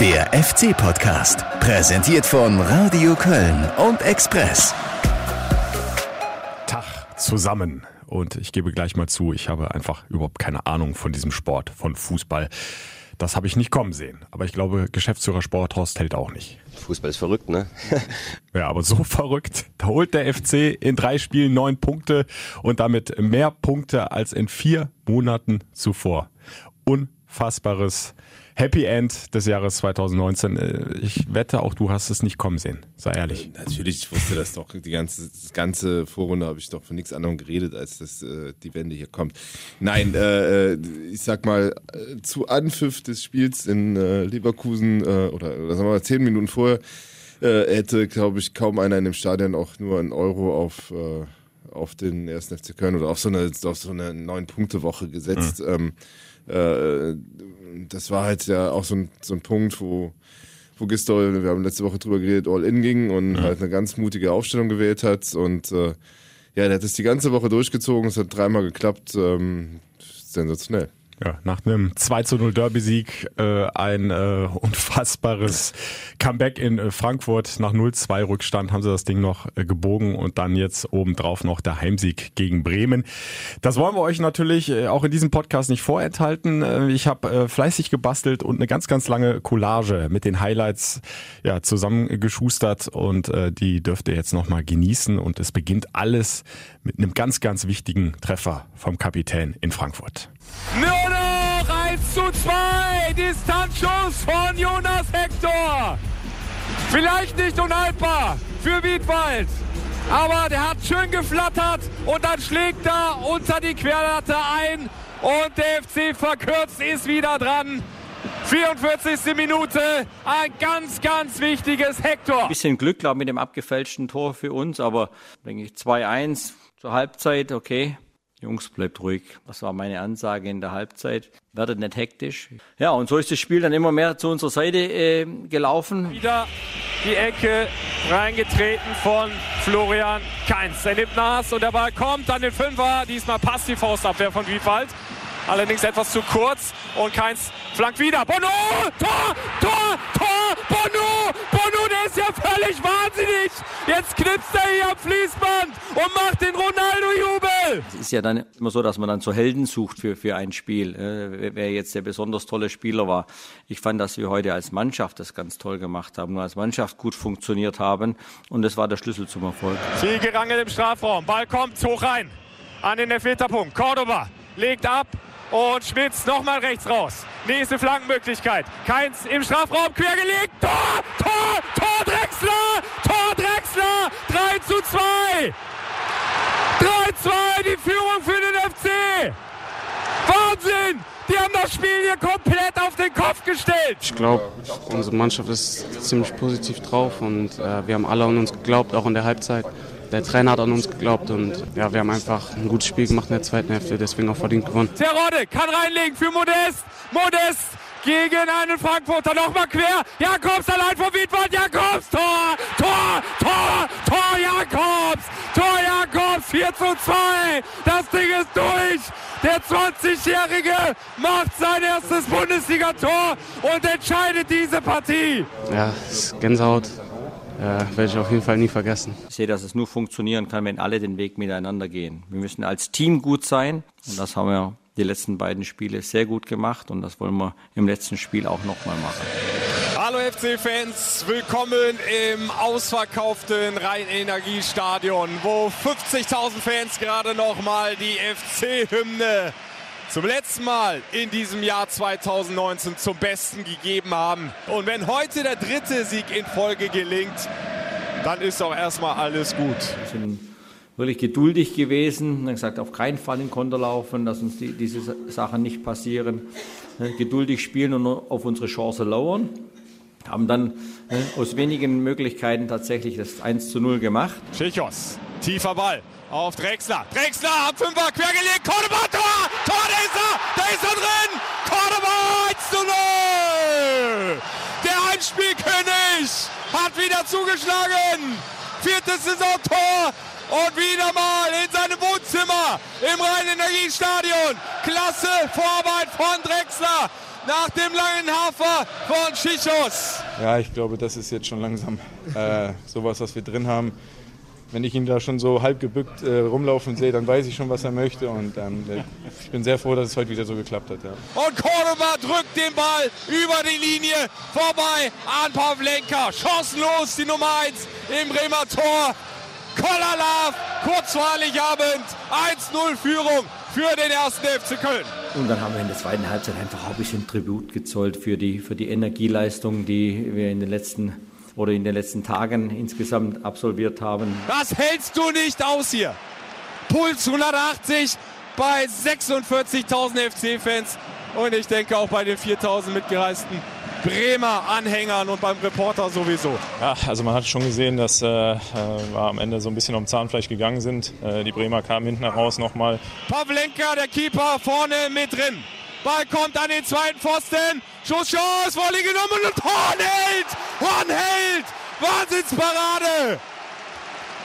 Der FC-Podcast, präsentiert von Radio Köln und Express. Tag zusammen. Und ich gebe gleich mal zu, ich habe einfach überhaupt keine Ahnung von diesem Sport, von Fußball. Das habe ich nicht kommen sehen. Aber ich glaube, Geschäftsführer Sport Horst hält auch nicht. Fußball ist verrückt, ne? ja, aber so verrückt. Da holt der FC in drei Spielen neun Punkte und damit mehr Punkte als in vier Monaten zuvor. Unfassbares Happy End des Jahres 2019. Äh, ich wette, auch du hast es nicht kommen sehen. Sei ehrlich. Natürlich, ich wusste das doch. Die ganze, das ganze Vorrunde habe ich doch von nichts anderem geredet, als dass äh, die Wende hier kommt. Nein, äh, äh ich sag mal, äh, zu Anpfiff des Spiels in äh, Leverkusen äh, oder, oder sagen wir mal zehn Minuten vorher äh, hätte, glaube ich, kaum einer in dem Stadion auch nur einen Euro auf äh, auf den ersten FC Köln oder auf so eine auf so eine neun Punkte Woche gesetzt. Mhm. Ähm, äh, das war halt ja auch so ein, so ein Punkt, wo, wo Gistol, wir haben letzte Woche drüber geredet, all in ging und ja. halt eine ganz mutige Aufstellung gewählt hat. Und äh, ja, der hat es die ganze Woche durchgezogen, es hat dreimal geklappt. Ähm, sensationell. Ja, nach einem 2 zu 0 Derby-Sieg äh, ein äh, unfassbares Comeback in äh, Frankfurt. Nach 0-2 Rückstand haben sie das Ding noch äh, gebogen und dann jetzt obendrauf noch der Heimsieg gegen Bremen. Das wollen wir euch natürlich äh, auch in diesem Podcast nicht vorenthalten. Äh, ich habe fleißig gebastelt und eine ganz, ganz lange Collage mit den Highlights ja, zusammengeschustert und äh, die dürft ihr jetzt nochmal genießen. Und es beginnt alles mit einem ganz, ganz wichtigen Treffer vom Kapitän in Frankfurt. Nur noch 1 zu 2. Distanzschuss von Jonas Hector. Vielleicht nicht unhaltbar für Wiedwald. Aber der hat schön geflattert und dann schlägt er unter die Querlatte ein. Und der FC verkürzt ist wieder dran. 44. Minute, ein ganz, ganz wichtiges Hector. Ein bisschen Glück, glaube ich, mit dem abgefälschten Tor für uns, aber denke ich 2-1 zur Halbzeit, okay. Jungs, bleibt ruhig. Das war meine Ansage in der Halbzeit. Werdet nicht hektisch. Ja, und so ist das Spiel dann immer mehr zu unserer Seite äh, gelaufen. Wieder die Ecke reingetreten von Florian Keins. Er nimmt Nas und der Ball kommt an den Fünfer. Diesmal passt die Faustabwehr von Wiedwald. Allerdings etwas zu kurz und Keins flankt wieder. Bono! Tor! Tor! Tor! Bono! Bono, der ist ja völlig wahnsinnig! Jetzt knipst er hier am Fließband und macht den Ronaldo-Jubel! Es ist ja dann immer so, dass man dann so Helden sucht für, für ein Spiel. Äh, wer jetzt der besonders tolle Spieler war. Ich fand, dass wir heute als Mannschaft das ganz toll gemacht haben, nur als Mannschaft gut funktioniert haben und das war der Schlüssel zum Erfolg. Viel gerangelt im Strafraum. Ball kommt hoch rein an den Elfmeterpunkt. Cordoba legt ab, und Schmitz nochmal rechts raus. Nächste Flankenmöglichkeit. Keins im Strafraum quergelegt. Tor! Tor! Tor Drexler! Tor Drexler! 3 zu 2! 3-2 die Führung für den FC! Wahnsinn! Die haben das Spiel hier komplett auf den Kopf gestellt. Ich glaube, unsere Mannschaft ist ziemlich positiv drauf und äh, wir haben alle an uns geglaubt, auch in der Halbzeit der Trainer hat an uns geglaubt und ja, wir haben einfach ein gutes Spiel gemacht in der zweiten Hälfte, deswegen auch verdient gewonnen. Terodde kann reinlegen für Modest. Modest gegen einen Frankfurter nochmal quer. Jakobs allein vor Wiedwald. Jakobs Tor, Tor, Tor, Tor Jakobs. Tor Jakobs 4 zu 2. Das Ding ist durch. Der 20-Jährige macht sein erstes Bundesligator und entscheidet diese Partie. Ja, Gänsehaut äh, werde ich auf jeden Fall nie vergessen. Ich sehe, dass es nur funktionieren kann, wenn alle den Weg miteinander gehen. Wir müssen als Team gut sein und das haben wir die letzten beiden Spiele sehr gut gemacht und das wollen wir im letzten Spiel auch nochmal machen. Hallo FC-Fans, willkommen im ausverkauften Rhein-Energiestadion, wo 50.000 Fans gerade nochmal die FC-Hymne zum letzten Mal in diesem Jahr 2019 zum Besten gegeben haben. Und wenn heute der dritte Sieg in Folge gelingt, dann ist auch erstmal alles gut. Wir sind wirklich geduldig gewesen, haben gesagt, auf keinen Fall in Konter laufen, dass uns die, diese Sachen nicht passieren. Ne, geduldig spielen und auf unsere Chance lauern. Haben dann ne, aus wenigen Möglichkeiten tatsächlich das 1 zu 0 gemacht. Schichos, tiefer Ball auf Drexler. Drexler am Fünfer quergelegt. Cordoba, Tor! Tor, da ist er! Da ist er drin! Cordoba 1 zu 0! Der Einspielkönig hat wieder zugeschlagen. Viertes Saisontor und wieder mal in seinem Wohnzimmer im Rhein-Energiestadion. Klasse Vorarbeit von Drexler. nach dem langen Hafer von Schichos. Ja, ich glaube, das ist jetzt schon langsam äh, sowas, was wir drin haben. Wenn ich ihn da schon so halb gebückt äh, rumlaufen sehe, dann weiß ich schon, was er möchte. Und ähm, ich bin sehr froh, dass es heute wieder so geklappt hat. Ja. Und Cordoba drückt den Ball über die Linie vorbei an Pavlenka. Chancenlos die Nummer 1 im Bremer Tor. Kolalav, kurz vor Heiligabend, 1-0 Führung für den ersten FC Köln. Und dann haben wir in der zweiten Halbzeit einfach ein bisschen Tribut gezollt für die, für die Energieleistung, die wir in den letzten oder in den letzten Tagen insgesamt absolviert haben. Das hältst du nicht aus hier. Puls 180 bei 46.000 FC-Fans und ich denke auch bei den 4.000 mitgereisten Bremer Anhängern und beim Reporter sowieso. Ja, also man hat schon gesehen, dass äh, wir am Ende so ein bisschen um Zahnfleisch gegangen sind. Äh, die Bremer kamen hinten heraus nochmal. Pavlenka, der Keeper, vorne mit drin. Ball kommt an den zweiten Pfosten. Schusschance, Volley genommen und Horn hält! Horn hält! Wahnsinnsparade!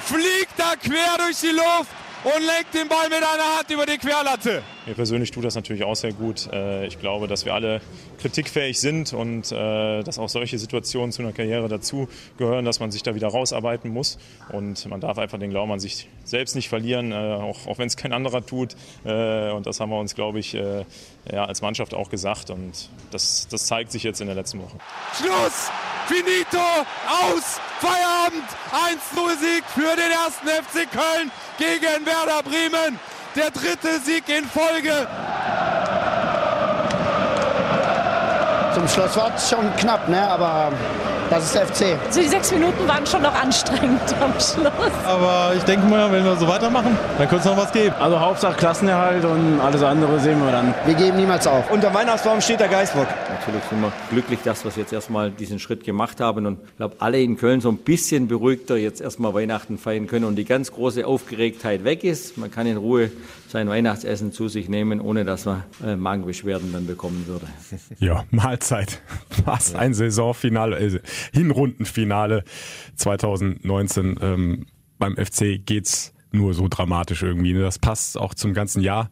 Fliegt da quer durch die Luft und lenkt den Ball mit einer Hand über die Querlatte. Mir persönlich tut das natürlich auch sehr gut. Äh, ich glaube, dass wir alle kritikfähig sind und äh, dass auch solche Situationen zu einer Karriere dazu gehören, dass man sich da wieder rausarbeiten muss. Und man darf einfach den Glauben an sich selbst nicht verlieren, äh, auch, auch wenn es kein anderer tut. Und das haben wir uns, glaube ich, ja, als Mannschaft auch gesagt. Und das, das zeigt sich jetzt in der letzten Woche. Schluss! Finito! Aus! Feierabend! 1-0-Sieg für den ersten FC Köln gegen Werder Bremen der dritte Sieg in Folge. Zum Schluss war es schon knapp, ne? aber das ist FC. Also die sechs Minuten waren schon noch anstrengend am Schluss. Aber ich denke mal, wenn wir so weitermachen, dann könnte es noch was geben. Also Hauptsache Klassenerhalt und alles andere sehen wir dann. Wir geben niemals auf. Unter Weihnachtsbaum steht der Geistbock. Natürlich sind wir glücklich, dass wir jetzt erstmal diesen Schritt gemacht haben und ich glaube, alle in Köln so ein bisschen beruhigter jetzt erstmal Weihnachten feiern können und die ganz große Aufgeregtheit weg ist. Man kann in Ruhe sein Weihnachtsessen zu sich nehmen, ohne dass man äh, Magenbeschwerden dann bekommen würde. Ja, Mahlzeit. Was ein Saisonfinale, äh, Hinrundenfinale 2019. Ähm, beim FC geht's nur so dramatisch irgendwie. Ne? Das passt auch zum ganzen Jahr,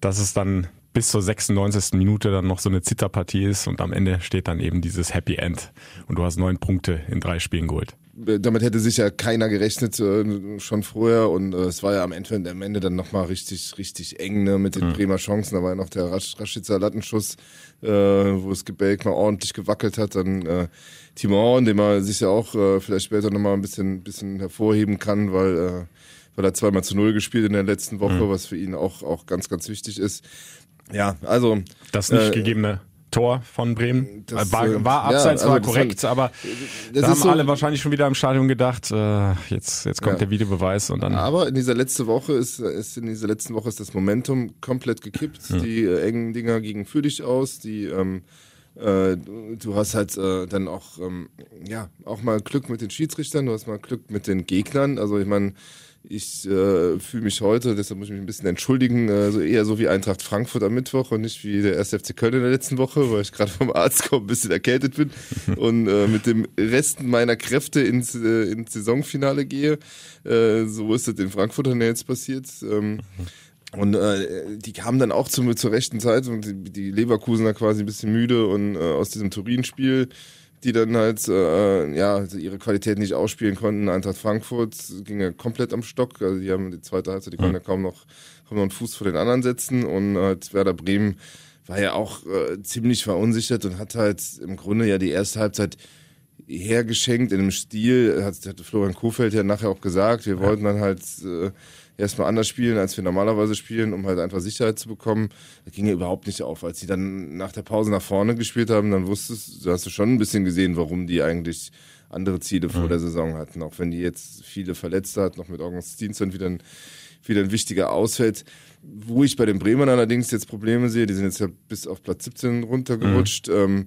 dass es dann bis zur 96. Minute dann noch so eine Zitterpartie ist und am Ende steht dann eben dieses Happy End und du hast neun Punkte in drei Spielen geholt. Damit hätte sich ja keiner gerechnet äh, schon vorher und äh, es war ja am Ende, am Ende dann nochmal richtig, richtig eng ne, mit den mhm. Bremer Chancen. Da war ja noch der Rasch, Raschitzer Lattenschuss, äh, wo es Gebälk mal ordentlich gewackelt hat. Dann äh, Timo Horn, den man sich ja auch äh, vielleicht später nochmal ein bisschen, bisschen hervorheben kann, weil, äh, weil er zweimal zu Null gespielt in der letzten Woche, mhm. was für ihn auch, auch ganz, ganz wichtig ist. Ja, also. Das nicht äh, gegebene Tor von Bremen. Das, war, äh, war abseits, ja, also war korrekt, hat, aber da haben so, alle wahrscheinlich schon wieder im Stadion gedacht, äh, jetzt, jetzt kommt ja. der Videobeweis und dann. Aber in dieser letzten Woche ist, ist in dieser letzten Woche ist das Momentum komplett gekippt. Hm. Die äh, engen Dinger gingen für dich aus, die ähm, äh, du hast halt äh, dann auch ähm, ja auch mal Glück mit den Schiedsrichtern, du hast mal Glück mit den Gegnern. Also ich meine, ich äh, fühle mich heute, deshalb muss ich mich ein bisschen entschuldigen, äh, so eher so wie Eintracht Frankfurt am Mittwoch und nicht wie der 1. FC Köln in der letzten Woche, weil ich gerade vom Arzt komme, ein bisschen erkältet bin und äh, mit dem Resten meiner Kräfte ins, äh, ins Saisonfinale gehe. Äh, so ist es in Frankfurt dann jetzt passiert. Ähm, und äh, die kamen dann auch zum, zur rechten Zeit und die, die Leverkusener quasi ein bisschen müde und äh, aus diesem Turin-Spiel die dann halt äh, ja ihre Qualität nicht ausspielen konnten. Eintracht Frankfurt ging ja komplett am Stock. Also die haben die zweite Halbzeit, die konnten ja kaum noch, kaum noch einen Fuß vor den anderen setzen. Und halt Werder Bremen war ja auch äh, ziemlich verunsichert und hat halt im Grunde ja die erste Halbzeit hergeschenkt in einem Stil, hat, hat Florian Kofeld ja nachher auch gesagt, wir wollten dann halt äh, erstmal anders spielen, als wir normalerweise spielen, um halt einfach Sicherheit zu bekommen. Das ging ja überhaupt nicht auf. Als sie dann nach der Pause nach vorne gespielt haben, dann wusstest du, hast du schon ein bisschen gesehen, warum die eigentlich andere Ziele vor mhm. der Saison hatten. Auch wenn die jetzt viele Verletzte hat, noch mit Augustinson wieder ein, wieder ein wichtiger ausfällt. Wo ich bei den Bremern allerdings jetzt Probleme sehe, die sind jetzt ja bis auf Platz 17 runtergerutscht. Mhm. Ähm,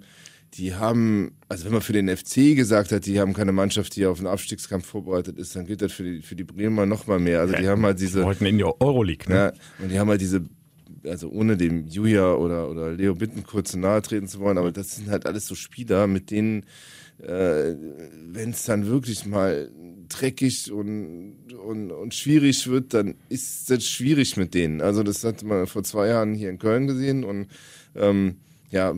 die haben, also wenn man für den FC gesagt hat, die haben keine Mannschaft, die auf einen Abstiegskampf vorbereitet ist, dann gilt das für die, für die Bremer noch mal mehr. Also die haben halt diese. Die wollten in die Euroleague, ne? Ja, und die haben halt diese, also ohne dem Julia oder, oder Leo Bittencourt zu nahe treten zu wollen, aber das sind halt alles so Spieler, mit denen, äh, wenn es dann wirklich mal dreckig und, und, und schwierig wird, dann ist das schwierig mit denen. Also das hat man vor zwei Jahren hier in Köln gesehen und ähm, ja,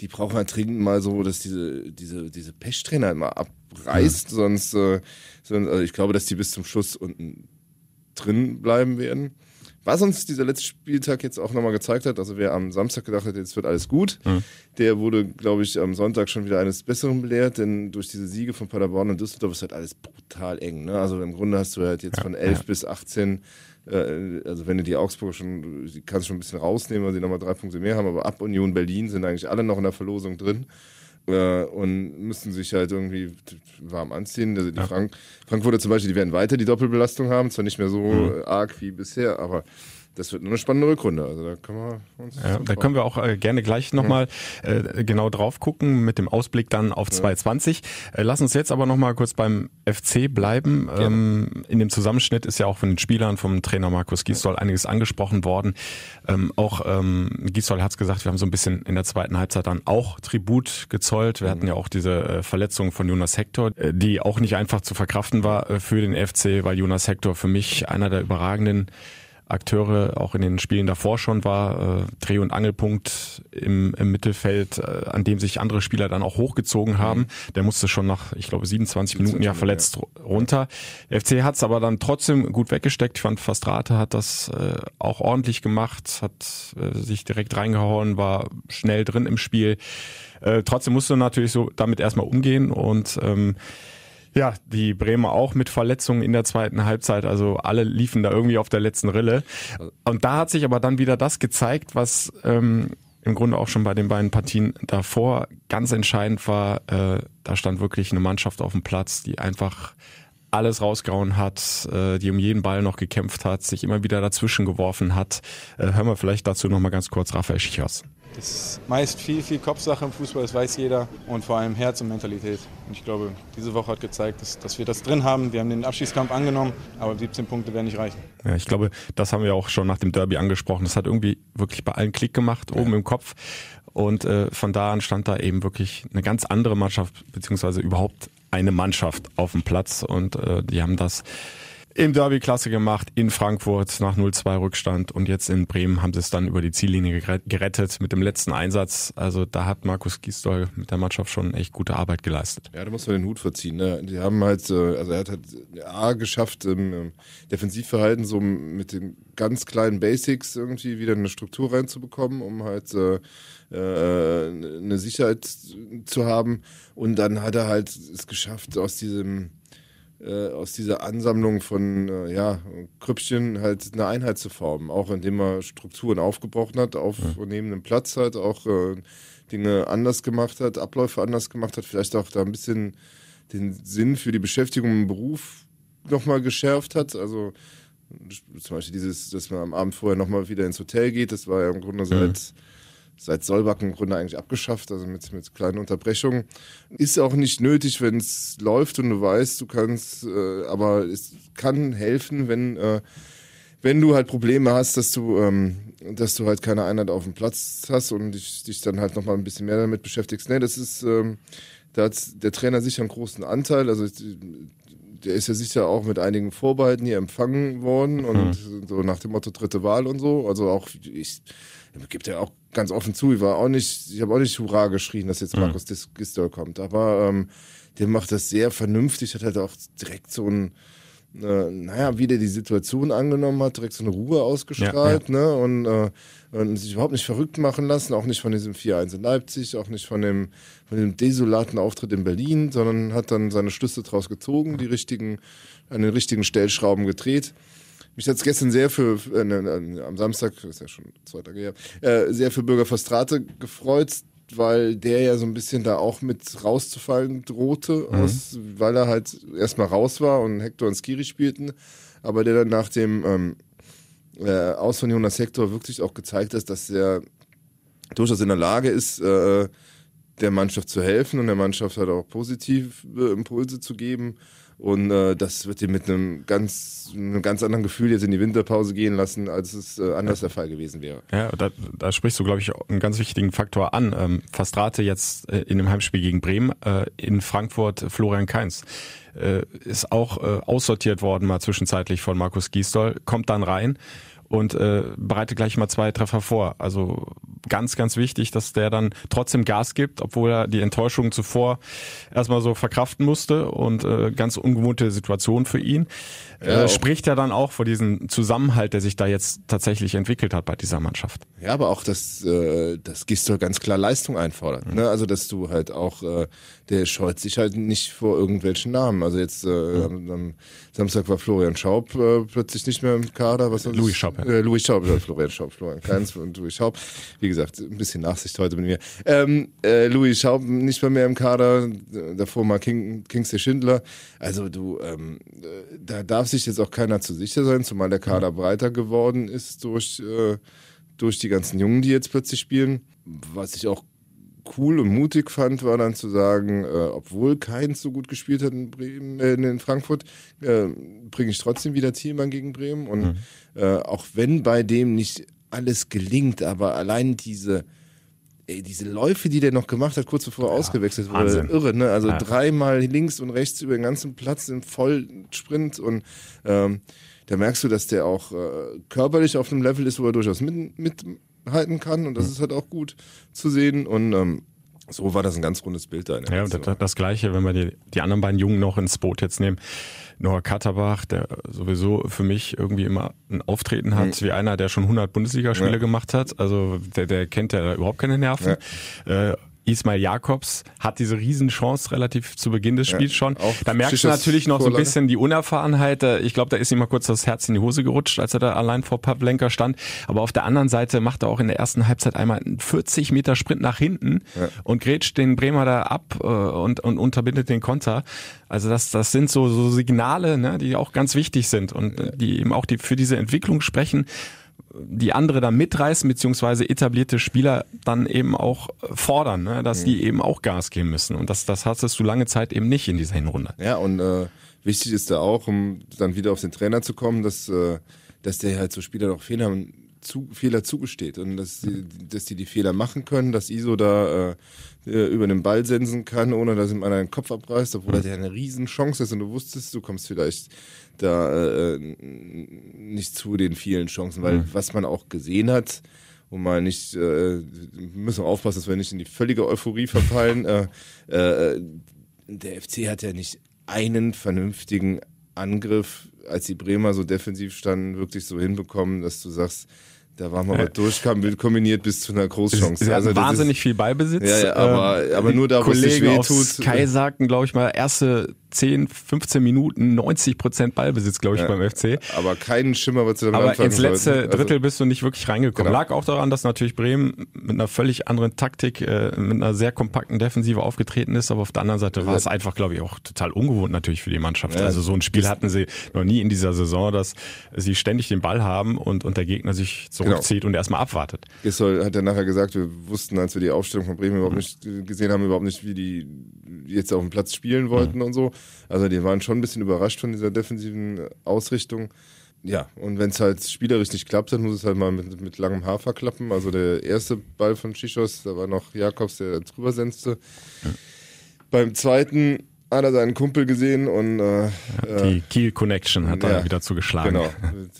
die brauchen halt dringend mal so, dass diese, diese, diese Pechtrainer immer abreißt, ja. sonst, äh, sonst also ich glaube, dass die bis zum Schluss unten drin bleiben werden. Was uns dieser letzte Spieltag jetzt auch nochmal gezeigt hat, also wer am Samstag gedacht hat, jetzt wird alles gut, mhm. der wurde, glaube ich, am Sonntag schon wieder eines Besseren belehrt, denn durch diese Siege von Paderborn und Düsseldorf ist halt alles brutal eng. Ne? Also im Grunde hast du halt jetzt ja, von 11 ja. bis 18 äh, also wenn du die Augsburger schon, die kannst schon ein bisschen rausnehmen, weil sie nochmal drei Punkte mehr haben, aber ab Union Berlin sind eigentlich alle noch in der Verlosung drin äh, und müssen sich halt irgendwie warm anziehen. Also die ja. Frank Frankfurter zum Beispiel, die werden weiter die Doppelbelastung haben, zwar nicht mehr so mhm. arg wie bisher, aber das wird eine spannende Rückrunde. Also da können wir uns. Ja, da können wir auch äh, gerne gleich nochmal mhm. äh, genau drauf gucken mit dem Ausblick dann auf ja. 2020. Äh, lass uns jetzt aber nochmal kurz beim FC bleiben. Ähm, in dem Zusammenschnitt ist ja auch von den Spielern, vom Trainer Markus Gisdol einiges angesprochen worden. Ähm, auch ähm, Gisdol hat es gesagt, wir haben so ein bisschen in der zweiten Halbzeit dann auch Tribut gezollt. Wir mhm. hatten ja auch diese äh, Verletzung von Jonas Hector, äh, die auch nicht einfach zu verkraften war äh, für den FC, weil Jonas Hector für mich einer der überragenden Akteure auch in den Spielen davor schon war, äh, Dreh- und Angelpunkt im, im Mittelfeld, äh, an dem sich andere Spieler dann auch hochgezogen haben. Mhm. Der musste schon nach, ich glaube, 27 Minuten ja verletzt ja. runter. Der FC hat es aber dann trotzdem gut weggesteckt. Ich fand, Fastrate hat das äh, auch ordentlich gemacht, hat äh, sich direkt reingehauen, war schnell drin im Spiel. Äh, trotzdem musste natürlich so damit erstmal umgehen und ähm, ja, die Bremer auch mit Verletzungen in der zweiten Halbzeit. Also alle liefen da irgendwie auf der letzten Rille. Und da hat sich aber dann wieder das gezeigt, was ähm, im Grunde auch schon bei den beiden Partien davor ganz entscheidend war. Äh, da stand wirklich eine Mannschaft auf dem Platz, die einfach alles rausgehauen hat, äh, die um jeden Ball noch gekämpft hat, sich immer wieder dazwischen geworfen hat. Äh, hören wir vielleicht dazu nochmal ganz kurz Raphael Schichers. Das ist meist viel, viel Kopfsache im Fußball, das weiß jeder. Und vor allem Herz und Mentalität. Und ich glaube, diese Woche hat gezeigt, dass, dass wir das drin haben. Wir haben den Abschiedskampf angenommen, aber 17 Punkte werden nicht reichen. Ja, ich glaube, das haben wir auch schon nach dem Derby angesprochen. Das hat irgendwie wirklich bei allen Klick gemacht, oben ja. im Kopf. Und äh, von da an stand da eben wirklich eine ganz andere Mannschaft, beziehungsweise überhaupt eine Mannschaft auf dem Platz. Und äh, die haben das im Derby klasse gemacht, in Frankfurt nach 0-2 Rückstand und jetzt in Bremen haben sie es dann über die Ziellinie gerettet mit dem letzten Einsatz. Also da hat Markus Gisdol mit der Mannschaft schon echt gute Arbeit geleistet. Ja, da muss man den Hut verziehen. Ne? Die haben halt, äh, also er hat halt A geschafft, im Defensivverhalten so mit den ganz kleinen Basics irgendwie wieder eine Struktur reinzubekommen, um halt äh, äh, eine Sicherheit zu haben. Und dann hat er halt es geschafft, aus diesem aus dieser Ansammlung von äh, ja, Krüppchen halt eine Einheit zu formen, auch indem er Strukturen aufgebrochen hat, auf ja. neben dem Platz halt auch äh, Dinge anders gemacht hat, Abläufe anders gemacht hat, vielleicht auch da ein bisschen den Sinn für die Beschäftigung im Beruf nochmal geschärft hat. Also zum Beispiel dieses, dass man am Abend vorher nochmal wieder ins Hotel geht, das war ja im Grunde seit mhm seit Solbacken im Grunde eigentlich abgeschafft, also mit, mit kleinen Unterbrechungen. Ist auch nicht nötig, wenn es läuft und du weißt, du kannst, äh, aber es kann helfen, wenn, äh, wenn du halt Probleme hast, dass du, ähm, dass du halt keine Einheit auf dem Platz hast und dich, dich dann halt nochmal ein bisschen mehr damit beschäftigst. Nee, das ist, ähm, da hat der Trainer sicher einen großen Anteil. Also der ist ja sicher auch mit einigen Vorbehalten hier empfangen worden und mhm. so nach dem Motto dritte Wahl und so. Also auch ich gibt ja auch ganz offen zu, ich war auch nicht, ich habe auch nicht Hurra geschrien, dass jetzt mhm. Markus Gistol kommt, aber ähm, der macht das sehr vernünftig, hat halt auch direkt so ein, äh, naja, wie der die Situation angenommen hat, direkt so eine Ruhe ausgestrahlt, ja, ja. ne, und, äh, und sich überhaupt nicht verrückt machen lassen, auch nicht von diesem 4-1 in Leipzig, auch nicht von dem, von dem desolaten Auftritt in Berlin, sondern hat dann seine Schlüsse draus gezogen, die richtigen, an den richtigen Stellschrauben gedreht. Mich hat es gestern sehr für, äh, ne, am Samstag, das ist ja schon zwei Tage her, äh, sehr für Bürger Verstrate gefreut, weil der ja so ein bisschen da auch mit rauszufallen drohte, mhm. aus, weil er halt erstmal raus war und Hector und Skiri spielten, aber der dann nach dem ähm, äh, Aus von Jonas Hector wirklich auch gezeigt hat, dass er durchaus in der Lage ist, äh, der Mannschaft zu helfen und der Mannschaft halt auch positive Impulse zu geben und äh, das wird dir mit einem ganz, einem ganz anderen Gefühl jetzt in die Winterpause gehen lassen, als es äh, anders der Fall gewesen wäre. Ja, da, da sprichst du, glaube ich, einen ganz wichtigen Faktor an. Ähm, Fastrate jetzt äh, in dem Heimspiel gegen Bremen, äh, in Frankfurt Florian Kainz. Äh, ist auch äh, aussortiert worden mal zwischenzeitlich von Markus Gisdol, kommt dann rein und äh, bereitet gleich mal zwei Treffer vor. Also ganz, ganz wichtig, dass der dann trotzdem Gas gibt, obwohl er die Enttäuschung zuvor erstmal so verkraften musste und äh, ganz ungewohnte Situation für ihn. Ja, äh, spricht ja dann auch vor diesem Zusammenhalt, der sich da jetzt tatsächlich entwickelt hat bei dieser Mannschaft. Ja, aber auch, dass, äh, dass Gistol ganz klar Leistung einfordert. Mhm. Ne? Also, dass du halt auch, äh, der scheut sich halt nicht vor irgendwelchen Namen. Also jetzt äh, Mhm. am, am Samstag war Florian Schaub äh, plötzlich nicht mehr im Kader. Was Louis Schaub. Äh, Louis Schaub, Florian Schaub, Florian Keins und Louis Schaub. Wie gesagt, ein bisschen Nachsicht heute mit mir. Ähm, äh, Louis Schaub nicht mehr mehr im Kader, davor mal King, Kingsley Schindler. Also du, ähm, äh, da darf sich jetzt auch keiner zu sicher sein, zumal der Kader breiter geworden ist durch, äh, durch die ganzen Jungen, die jetzt plötzlich spielen. Was ich auch cool und mutig fand, war dann zu sagen, äh, obwohl Keins so gut gespielt hat in, Bremen, äh, in Frankfurt, äh, bringe ich trotzdem wieder Thielmann gegen Bremen. Und Mhm. äh, auch wenn bei dem nicht alles gelingt, aber allein diese ey, diese Läufe, die der noch gemacht hat, kurz bevor er ausgewechselt wurde, Wahnsinn. irre, ne? Also Ja. dreimal links und rechts über den ganzen Platz im Vollsprint und ähm, da merkst du, dass der auch äh, körperlich auf einem Level ist, wo er durchaus mit, mithalten kann und das Mhm. ist halt auch gut zu sehen und ähm, so war das ein ganz rundes Bild da. Ja, und Aktion. das, das Gleiche, wenn wir die, die anderen beiden Jungen noch ins Boot jetzt nehmen. Noah Katterbach, der sowieso für mich irgendwie immer ein Auftreten hat, wie einer, der schon 100 Bundesligaspiele Ja. gemacht hat. Also der, der kennt ja überhaupt keine Nerven. Äh, Ismail Jakobs hat diese Riesenchance relativ zu Beginn des Ja, Spiels schon. auch Da merkst du natürlich noch so ein Vorlage. bisschen die Unerfahrenheit. Äh, Ich glaube, da ist ihm mal kurz das Herz in die Hose gerutscht, als er da allein vor Pavlenka stand. Aber auf der anderen Seite macht er auch in der ersten Halbzeit einmal einen 40 Meter Sprint nach hinten und grätscht den Bremer da ab äh, und, und unterbindet den Konter. Also das, das sind so, so Signale, ne, die auch ganz wichtig sind und die eben auch die für diese Entwicklung sprechen die andere dann mitreißen, beziehungsweise etablierte Spieler dann eben auch äh, fordern, ne, dass die eben auch Gas geben müssen. Und das, das hattest du lange Zeit eben nicht in dieser Hinrunde. Ja, und äh, wichtig ist da auch, um dann wieder auf den Trainer zu kommen, dass, äh, dass der halt so Spieler auch Fehler, zu, Fehler zugesteht und dass die, dass die die Fehler machen können, dass Iso da äh, äh, über den Ball sensen kann, ohne dass ihm einer den Kopf abreißt, obwohl er ja eine Riesenchance ist und du wusstest, du kommst vielleicht da äh, nicht zu den vielen Chancen, weil Mhm. was man auch gesehen hat, um mal nicht, äh, wir müssen aufpassen, dass wir nicht in die völlige Euphorie verfallen. äh, äh, der FC hat ja nicht einen vernünftigen Angriff, als die Bremer so defensiv standen, wirklich so hinbekommen, dass du sagst, da waren wir mal durch, kam kombiniert bis zu einer Großchance. Sie Also wahnsinnig ist- viel Beibesitz. Ja, ja, aber, Ähm, aber nur da, wo es sich wehtut. Sky sagten, glaube ich mal, erste 10, 15 Minuten 90 Prozent Ballbesitz, glaube ich, Ja. beim FC. Aber keinen Schimmer, was sie damit Aber ins letzte sollten. Also- Drittel bist du nicht wirklich reingekommen. Genau. Lag auch daran, dass natürlich Bremen mit einer völlig anderen Taktik, äh, mit einer sehr kompakten Defensive aufgetreten ist. Aber auf der anderen Seite war es einfach, glaube ich, auch total ungewohnt natürlich für die Mannschaft. Ja. Also so ein Spiel hatten sie noch nie in dieser Saison, dass sie ständig den Ball haben und, und der Gegner sich Genau. Zurückzieht und erstmal abwartet. Gisdol hat er nachher gesagt, wir wussten, als wir die Aufstellung von Bremen überhaupt nicht gesehen haben, überhaupt nicht, wie die jetzt auf dem Platz spielen wollten und so. Also die waren schon ein bisschen überrascht von dieser defensiven Ausrichtung. Ja, und wenn es halt spielerisch nicht klappt, dann muss es halt mal mit, mit langem Hafer klappen. Also der erste Ball von Schischos, da war noch Jakobs, der drüber senzte. Beim zweiten hat er seinen Kumpel gesehen und äh, Die Kiel Connection hat ja, da wieder zugeschlagen. Genau.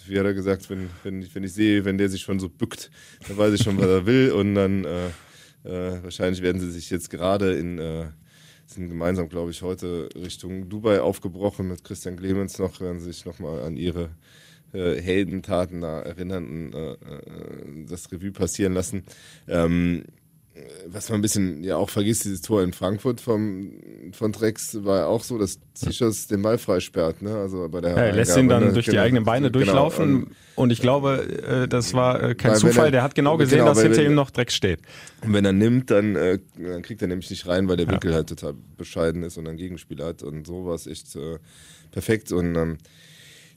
Wie hat er gesagt, wenn, wenn, ich, wenn ich sehe, wenn der sich schon so bückt, dann weiß ich schon, was er will. Und dann äh, äh, wahrscheinlich werden sie sich jetzt gerade in, äh, sind gemeinsam, glaube ich, heute Richtung Dubai aufgebrochen mit Christian Clemens noch, werden sie sich nochmal an ihre äh, Heldentaten da erinnern und äh, äh, das Revue passieren lassen. Ähm, was man ein bisschen ja auch vergisst, dieses Tor in Frankfurt vom, von Drex war ja auch so, dass Zichos den Ball freisperrt, ne? Also bei der Ja, er lässt ihn dann ne? durch die Genau. eigenen Beine Genau. durchlaufen Und- und ich glaube, äh, das war äh, kein Zufall. er- Der hat genau gesehen, genau, dass hinter wenn- ihm noch Dreck steht. Und wenn er nimmt, dann, äh, dann kriegt er nämlich nicht rein, weil der Winkel halt total bescheiden ist und einen Gegenspieler hat. Und so war es echt äh, perfekt. Und ähm,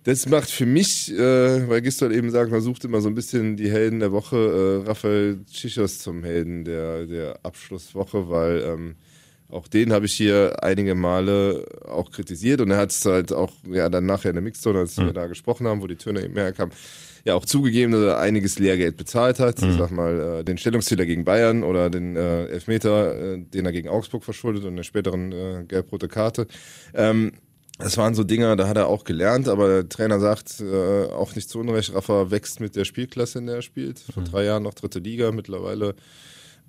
das macht für mich, äh, weil Gistol eben sagt, man sucht immer so ein bisschen die Helden der Woche, äh, Rafael Chichos zum Helden der, der Abschlusswoche, weil ähm, auch den habe ich hier einige Male auch kritisiert und er hat es halt auch ja dann nachher in der Mixzone, als wir da gesprochen haben, wo die Töne eben herkamen, ja auch zugegeben, dass er einiges Lehrgeld bezahlt hat. Ich sag mal, äh, den Stellungszähler gegen Bayern oder den äh, Elfmeter, äh, den er gegen Augsburg verschuldet und eine späteren äh, gelb-rote Karte. Ähm, das waren so Dinger, da hat er auch gelernt, aber der Trainer sagt, äh, auch nicht zu Unrecht, Rafa wächst mit der Spielklasse, in der er spielt. Vor drei Jahren noch dritte Liga, mittlerweile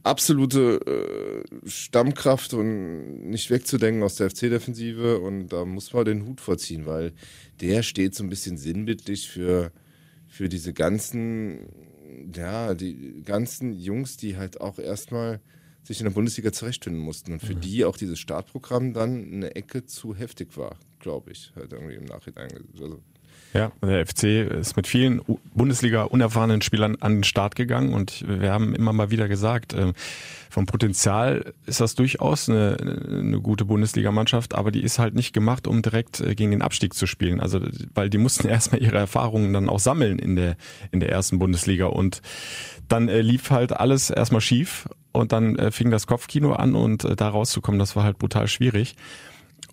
absolute äh, Stammkraft und nicht wegzudenken aus der FC-Defensive und da muss man den Hut vorziehen, weil der steht so ein bisschen sinnbildlich für, für diese ganzen, ja, die ganzen Jungs, die halt auch erstmal sich in der Bundesliga zurechtfinden mussten und für die auch dieses Startprogramm dann eine Ecke zu heftig war, glaube ich, halt irgendwie im Nachhinein. Also, Ja, der FC ist mit vielen Bundesliga unerfahrenen Spielern an den Start gegangen und wir haben immer mal wieder gesagt, ähm, vom Potenzial ist das durchaus eine, eine gute Bundesligamannschaft, aber die ist halt nicht gemacht, um direkt äh, gegen den Abstieg zu spielen. Also weil die mussten erstmal ihre Erfahrungen dann auch sammeln in der in der ersten Bundesliga und dann äh, lief halt alles erstmal schief und dann äh, fing das Kopfkino an und da rauszukommen, das war halt brutal schwierig.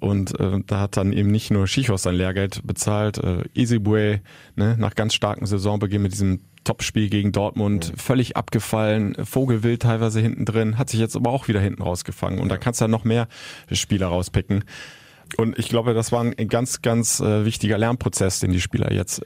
Und äh, da hat dann eben nicht nur Schichos sein Lehrgeld bezahlt, äh, Isibue, ne, nach ganz starkem Saisonbeginn mit diesem Topspiel gegen Dortmund, völlig abgefallen, Vogelwild teilweise hinten drin, hat sich jetzt aber auch wieder hinten rausgefangen. Und da kannst du ja noch mehr Spieler rauspicken. Und ich glaube, das war ein ganz, ganz äh, wichtiger Lernprozess, den die Spieler jetzt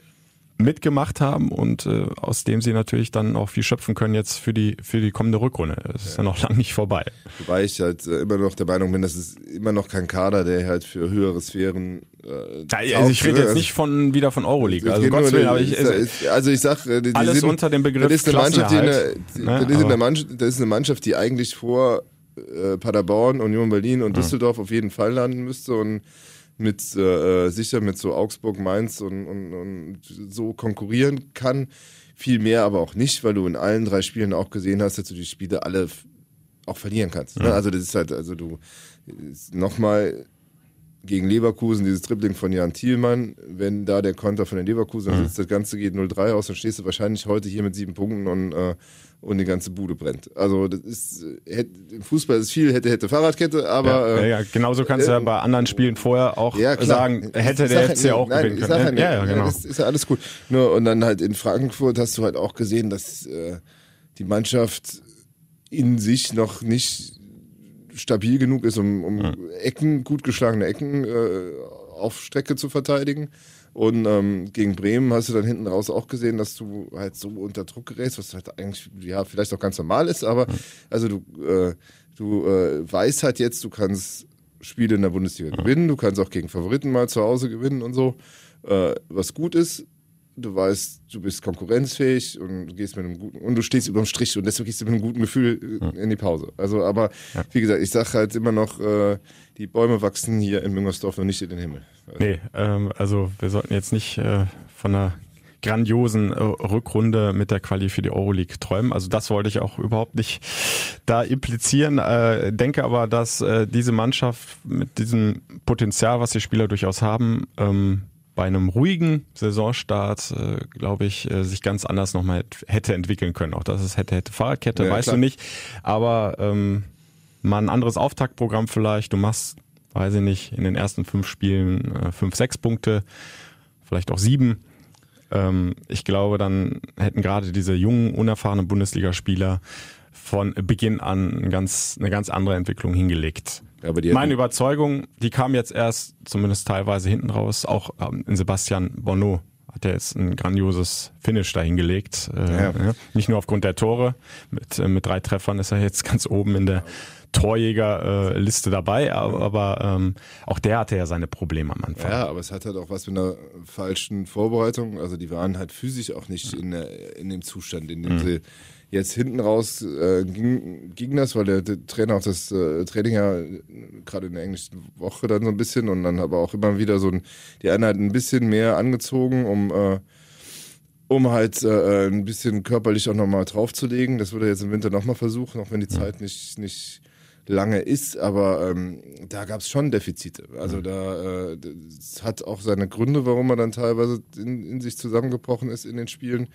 mitgemacht haben und äh, aus dem sie natürlich dann auch viel schöpfen können jetzt für die für die kommende Rückrunde. Es ist ja noch lang nicht vorbei. Wobei ich halt immer noch der Meinung bin, das ist immer noch kein Kader, der halt für höhere Sphären. Äh, Ja, also ich rede jetzt nicht von wieder von Euroleague, also Gottes nur- Willen, aber ich, ist- also ich sag, äh, die, die alles sind, unter dem Begriff das ist eine Mannschaft, die, Klassenerhalt, die, ne, das, ist aber- Mannschaft, das ist eine Mannschaft, die eigentlich vor äh, Paderborn, Union Berlin und Düsseldorf auf jeden Fall landen müsste und mit äh, sicher mit so Augsburg, Mainz und, und, und so konkurrieren kann. Viel mehr aber auch nicht, weil du in allen drei Spielen auch gesehen hast, dass du die Spiele alle auch verlieren kannst. Ne? Ja. Also das ist halt, also du nochmal gegen Leverkusen, dieses Dribbling von Jan Thielmann, wenn da der Konter von den Leverkusen Mhm. sitzt, das Ganze geht 0-3 aus, dann stehst du wahrscheinlich heute hier mit sieben Punkten und, äh, und die ganze Bude brennt. Also das ist, äh, im Fußball ist viel, hätte, hätte Fahrradkette, aber... ja, äh, ja, ja, genauso kannst du ja äh, bei anderen Spielen vorher auch ja, sagen, hätte Ich der FC auch nein, gewinnen können. sag Ja, ja, ja, genau. Das ist ja alles gut. Nur, und dann halt in Frankfurt hast du halt auch gesehen, dass äh, die Mannschaft in sich noch nicht stabil genug ist, um, um Ecken, gut geschlagene Ecken äh, auf Strecke zu verteidigen. Und ähm, gegen Bremen hast du dann hinten raus auch gesehen, dass du halt so unter Druck gerätst, was halt eigentlich ja vielleicht auch ganz normal ist, aber also du, äh, du äh, weißt halt jetzt, du kannst Spiele in der Bundesliga gewinnen, du kannst auch gegen Favoriten mal zu Hause gewinnen und so, äh, was gut ist. Du weißt, du bist konkurrenzfähig und du gehst mit einem guten und du stehst überm Strich und deswegen gehst du mit einem guten Gefühl äh, in die Pause. Also, aber wie gesagt, ich sage halt immer noch, äh, die Bäume wachsen hier in Müngersdorf noch nicht in den Himmel. Nee, ähm, also wir sollten jetzt nicht äh, von einer grandiosen äh, Rückrunde mit der Quali für die Euroleague träumen. Also das wollte ich auch überhaupt nicht da implizieren. Äh, denke aber, dass äh, diese Mannschaft mit diesem Potenzial, was die Spieler durchaus haben, ähm, bei einem ruhigen Saisonstart, äh, glaube ich, äh, sich ganz anders nochmal hätte entwickeln können. Auch das ist hätte, hätte Fahrradkette, Ja, weißt klar. du nicht. Aber ähm, mal ein anderes Auftaktprogramm vielleicht. Du machst, weiß ich nicht, in den ersten fünf Spielen äh, fünf, sechs Punkte, vielleicht auch sieben. Ähm, ich glaube, dann hätten gerade diese jungen, unerfahrenen Bundesligaspieler von Beginn an ganz, eine ganz andere Entwicklung hingelegt. Aber die Meine Überzeugung, die kam jetzt erst zumindest teilweise hinten raus, auch ähm, in Sebastian Bonneau hat er jetzt ein grandioses Finish dahingelegt. Äh, Ja. ja. Nicht nur aufgrund der Tore, mit, äh, mit drei Treffern ist er jetzt ganz oben in der Torjägerliste äh, dabei, aber, aber ähm, auch der hatte ja seine Probleme am Anfang. Ja, aber es hat halt auch was mit einer falschen Vorbereitung. Also die waren halt physisch auch nicht in, der, in dem Zustand, in dem Mhm. sie jetzt hinten raus äh, ging, ging das, weil der, der Trainer auch das äh, Training ja äh, gerade in der englischen Woche dann so ein bisschen und dann aber auch immer wieder so ein, die Einheit ein bisschen mehr angezogen, um äh, um halt äh, ein bisschen körperlich auch nochmal draufzulegen. Das würde er jetzt im Winter nochmal versuchen, auch wenn die Zeit nicht, nicht lange ist, aber ähm, da gab es schon Defizite. Also da äh, hat auch seine Gründe, warum er dann teilweise in, in sich zusammengebrochen ist in den Spielen.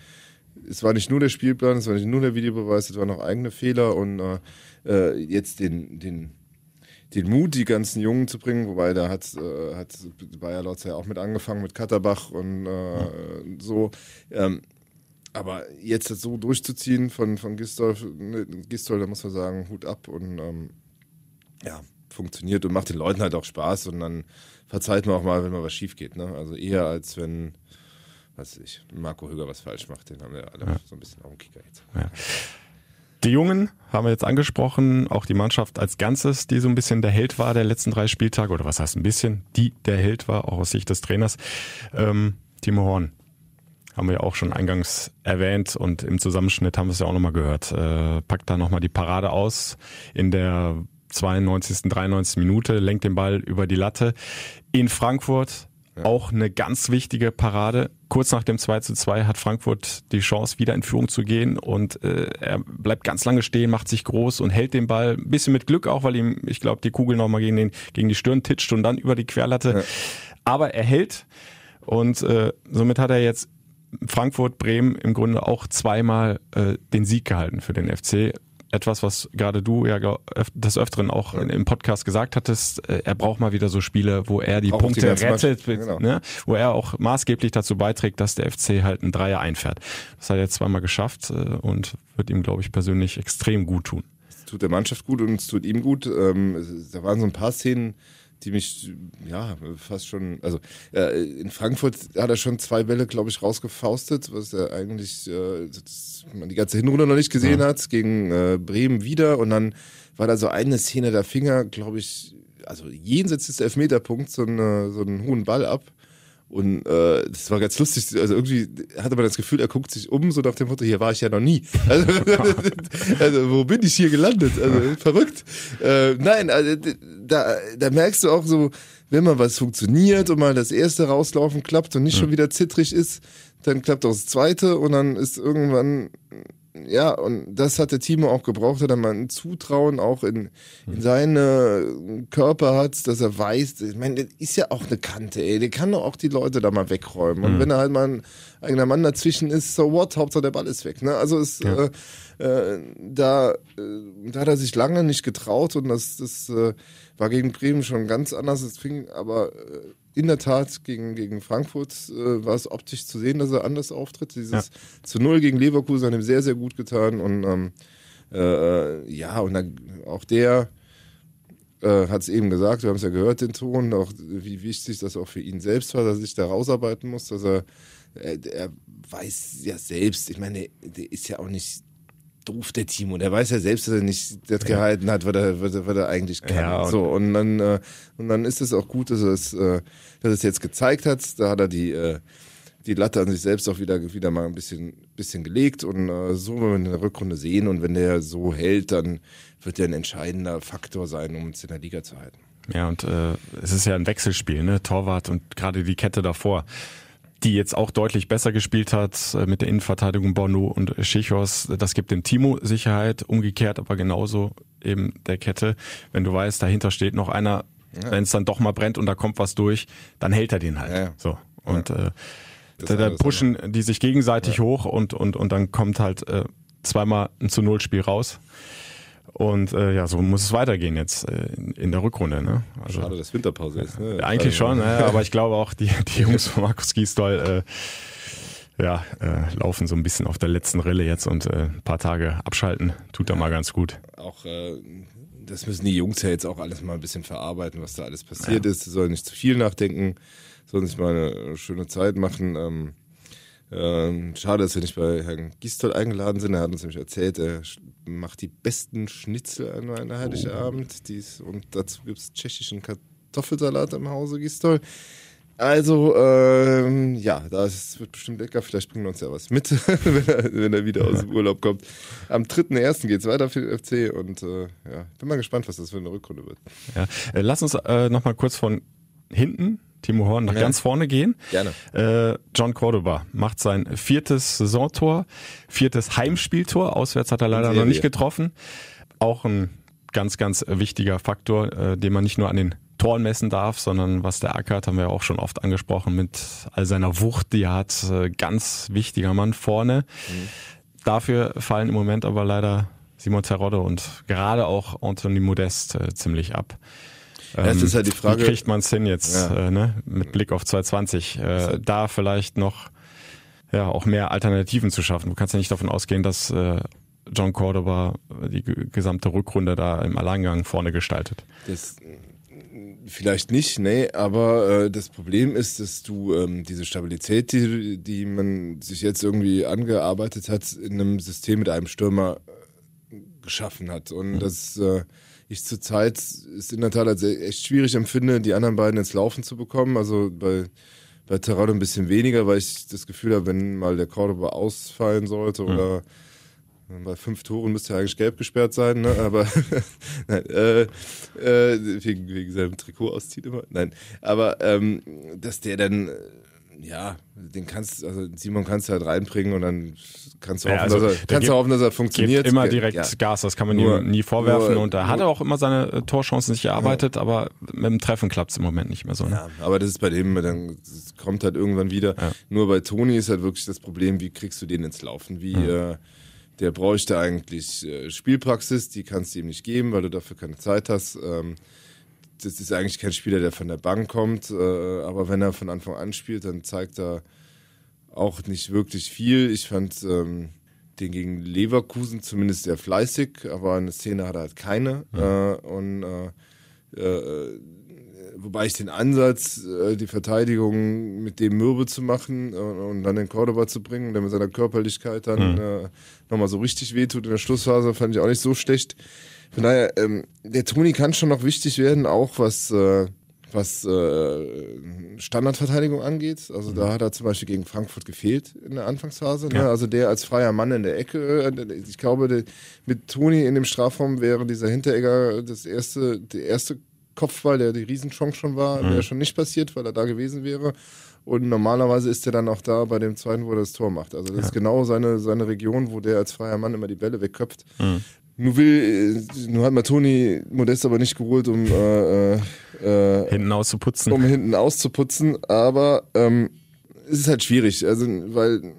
Es war nicht nur der Spielplan, es war nicht nur der Videobeweis, es waren auch eigene Fehler und äh, äh, jetzt den, den, den Mut, die ganzen Jungen zu bringen, wobei da hat, äh, hat Bayer Lotz ja auch mit angefangen mit Katterbach und äh, so. Ähm, aber jetzt das so durchzuziehen von, von Gistol, ne, Gistol, da muss man sagen, Hut ab und ähm, ja, funktioniert und macht den Leuten halt auch Spaß und dann verzeiht man auch mal, wenn mal was schief geht. Ne? Also eher als wenn, was ich, Marco Höger was falsch macht, den haben wir alle Ja. so ein bisschen auf dem Kicker jetzt. Ja. Die Jungen haben wir jetzt angesprochen, auch die Mannschaft als Ganzes, die so ein bisschen der Held war der letzten drei Spieltage, oder was heißt ein bisschen, die der Held war, auch aus Sicht des Trainers. Ähm, Timo Horn haben wir ja auch schon eingangs erwähnt und im Zusammenschnitt haben wir es ja auch nochmal gehört. Äh, packt da nochmal die Parade aus in der 92., 93. Minute, lenkt den Ball über die Latte. In Frankfurt auch eine ganz wichtige Parade. Kurz nach dem 2 zu 2 hat Frankfurt die Chance, wieder in Führung zu gehen und äh, er bleibt ganz lange stehen, macht sich groß und hält den Ball ein bisschen mit Glück auch, weil ihm, ich glaube, die Kugel nochmal gegen, den, gegen die Stirn titscht und dann über die Querlatte. Aber er hält und äh, somit hat er jetzt Frankfurt, Bremen im Grunde auch zweimal äh, den Sieg gehalten für den FC. Etwas, was gerade du ja des Öfteren auch in- im Podcast gesagt hattest, äh, er braucht mal wieder so Spiele, wo er die Auch die Punkte ganze rettet, genau. ne? wo er auch maßgeblich dazu beiträgt, dass der FC halt einen Dreier einfährt. Das hat er jetzt zweimal geschafft äh, und wird ihm, glaube ich, persönlich extrem gut tun. Es tut der Mannschaft gut und es tut ihm gut. Ähm, da waren so ein paar Szenen, die mich ja fast schon, also äh, in Frankfurt hat er schon zwei Bälle, glaube ich, rausgefaustet, was er eigentlich äh, man die ganze Hinrunde noch nicht gesehen Ja. hat, gegen äh, Bremen wieder und dann war da so eine Szene, da fing er, glaube ich, also jenseits des Elfmeterpunkts so, eine, so einen hohen Ball ab. Und äh, das war ganz lustig. Also irgendwie hatte man das Gefühl, er guckt sich um, so nach dem Motto, hier war ich ja noch nie. Also, also wo bin ich hier gelandet? Also verrückt. Äh, nein, also da, da merkst du auch so, wenn mal was funktioniert und mal das erste rauslaufen klappt und nicht schon wieder zittrig ist, dann klappt auch das zweite und dann ist irgendwann ja, und das hat der Timo auch gebraucht, dass er mal ein Zutrauen auch in, in seine Körper hat, dass er weiß, ich meine, das ist ja auch eine Kante, ey, der kann doch auch die Leute da mal wegräumen. Und Mhm. wenn er halt mal ein eigener Mann dazwischen ist, so what, Hauptsache der Ball ist weg, ne? Also es, Ja. äh, äh, da, äh, da hat er sich lange nicht getraut und das, das äh, war gegen Bremen schon ganz anders. Es fing aber äh, in der Tat gegen, gegen Frankfurt äh, war es optisch zu sehen, dass er anders auftritt. Dieses Ja. zu Null gegen Leverkusen hat ihm sehr, sehr gut getan und ähm, äh, ja, und dann auch der äh, hat es eben gesagt, wir haben es ja gehört, den Ton, auch wie wichtig das auch für ihn selbst war, dass er sich da rausarbeiten muss, dass er, er, er weiß ja selbst, ich meine, der, der ist ja auch nicht doof, der Timo, der weiß ja selbst, dass er nicht das gehalten hat, was er, was er, was er eigentlich kann. Ja, und- so, und dann, äh, und dann ist es auch gut, dass er es, äh, dass es jetzt gezeigt hat, da hat er die, äh, die Latte an sich selbst auch wieder, wieder mal ein bisschen, bisschen gelegt und äh, so werden wir in der Rückrunde sehen und wenn der so hält, dann wird er ein entscheidender Faktor sein, um uns in der Liga zu halten. Ja, und äh, es ist ja ein Wechselspiel, ne? Torwart und gerade die Kette davor, die jetzt auch deutlich besser gespielt hat äh, mit der Innenverteidigung Bono und Schichos. Das gibt dem Timo Sicherheit, umgekehrt aber genauso eben der Kette. Wenn du weißt, dahinter steht noch einer, Ja. wenn es dann doch mal brennt und da kommt was durch, dann hält er den halt. Ja. So. Und äh, Das da, pushen die sich gegenseitig hoch und, und, und dann kommt halt äh, zweimal ein zu Null Spiel raus. Und äh, ja, so muss es weitergehen jetzt äh, in, der Rückrunde. Ne? Also, Schade, dass Winterpause ist. Ne? ja, eigentlich Also, schon, ne? aber ich glaube auch, die, die Jungs von Markus Gisdol äh, ja, äh, laufen so ein bisschen auf der letzten Rille jetzt und äh, ein paar Tage abschalten, tut da mal ganz gut. Auch äh, das müssen die Jungs ja jetzt auch alles mal ein bisschen verarbeiten, was da alles passiert ist. Sie sollen nicht zu viel nachdenken, sollen sich mal eine schöne Zeit machen. Ähm, ähm, schade, dass wir nicht bei Herrn Gistol eingeladen sind. Er hat uns nämlich erzählt, er macht die besten Schnitzel an einem Heiligabend. Dies, und dazu gibt es tschechischen Kartoffelsalat im Hause Gistol. Also, ähm, ja, das wird bestimmt lecker. Vielleicht bringen wir uns ja was mit, wenn, er, wenn er wieder aus dem Urlaub kommt. Am 3.1. geht es weiter für den FC und äh, ja, bin mal gespannt, was das für eine Rückrunde wird. Ja. Äh, lass uns äh, nochmal kurz von hinten, Timo Horn, nach Ja. ganz vorne gehen. Gerne. Äh, John Cordoba macht sein viertes Saisontor, viertes Heimspieltor. Auswärts hat er leider noch nicht getroffen. Auch ein ganz, ganz wichtiger Faktor, äh, den man nicht nur an den Toren messen darf, sondern was der ackert, haben wir ja auch schon oft angesprochen, mit all seiner Wucht, die er hat. Äh, ganz wichtiger Mann vorne. Dafür fallen im Moment aber leider Simon Terodde und gerade auch Anthony Modest äh, ziemlich ab. Ja, es ist halt die Frage- Wie kriegt man es hin jetzt, Ja. äh, ne? mit Blick auf 2020, äh, halt da vielleicht noch ja auch mehr Alternativen zu schaffen. Du kannst ja nicht davon ausgehen, dass äh, John Cordoba die gesamte Rückrunde da im Alleingang vorne gestaltet. Das vielleicht nicht, nee, aber äh, das Problem ist, dass du ähm, diese Stabilität, die, die man sich jetzt irgendwie angearbeitet hat, in einem System mit einem Stürmer äh, geschaffen hat. Und mhm. das äh, ich zurzeit es in der Tat als echt schwierig empfinde, die anderen beiden ins Laufen zu bekommen. Also bei, bei Terrado ein bisschen weniger, weil ich das Gefühl habe, wenn mal der Cordoba ausfallen sollte mhm. oder bei fünf Toren müsste er eigentlich gelb gesperrt sein, ne? aber nein, äh, äh, wegen, wegen seinem Trikot auszieht immer. Nein, aber ähm, dass der dann ja, den kannst, also Simon kannst du halt reinbringen und dann kannst du ja, hoffen, also dass er, kannst du hoffen, dass er funktioniert. Immer direkt ja. Gas, das kann man nur, nie vorwerfen. Nur, und er hat auch immer seine äh, Torchancen sich erarbeitet, ja. aber mit dem Treffen klappt es im Moment nicht mehr so. Ne? Ja, aber das ist bei dem, dann kommt halt irgendwann wieder. Nur bei Toni ist halt wirklich das Problem, wie kriegst du den ins Laufen? Wie äh, der bräuchte eigentlich äh, Spielpraxis, die kannst du ihm nicht geben, weil du dafür keine Zeit hast. Ähm, das ist eigentlich kein Spieler, der von der Bank kommt, äh, aber wenn er von Anfang an spielt, dann zeigt er auch nicht wirklich viel. Ich fand ähm, den gegen Leverkusen zumindest sehr fleißig, aber eine Szene hat er halt keine. Mhm. Äh, und äh, äh, wobei ich den Ansatz, äh, die Verteidigung mit dem mürbe zu machen und, dann den Cordoba zu bringen, der mit seiner Körperlichkeit dann mhm. nochmal so richtig wehtut in der Schlussphase, fand ich auch nicht so schlecht. Von daher, ähm, der Toni kann schon noch wichtig werden, auch was, äh, was äh, Standardverteidigung angeht. Also mhm. da hat er zum Beispiel gegen Frankfurt gefehlt in der Anfangsphase. Ne? Also der als freier Mann in der Ecke. Äh, ich glaube, der, mit Toni in dem Strafraum wäre dieser Hinteregger das erste, der erste Kopfball, der die Riesenchance schon war, mhm. wäre schon nicht passiert, weil er da gewesen wäre. Und normalerweise ist er dann auch da bei dem zweiten, wo er das Tor macht. Also das ja. ist genau seine, seine Region, wo der als freier Mann immer die Bälle wegköpft. Mhm. Nur will, nur hat Toni Modest aber nicht geholt, um äh, äh, hinten auszuputzen. Um hinten auszuputzen, aber ähm, es ist halt schwierig, also weil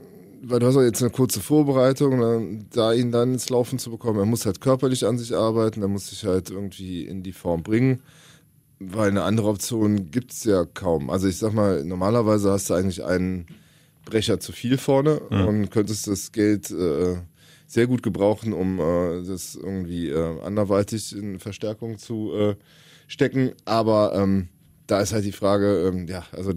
weil du hast auch jetzt eine kurze Vorbereitung, dann, da ihn dann ins Laufen zu bekommen, er muss halt körperlich an sich arbeiten, er muss sich halt irgendwie in die Form bringen, weil eine andere Option gibt's ja kaum. Also ich sag mal, normalerweise hast du eigentlich einen Brecher zu viel vorne mhm. und könntest das Geld äh, sehr gut gebrauchen, um äh, das irgendwie äh, anderweitig in Verstärkung zu äh, stecken. Aber ähm, da ist halt die Frage, ähm, ja, also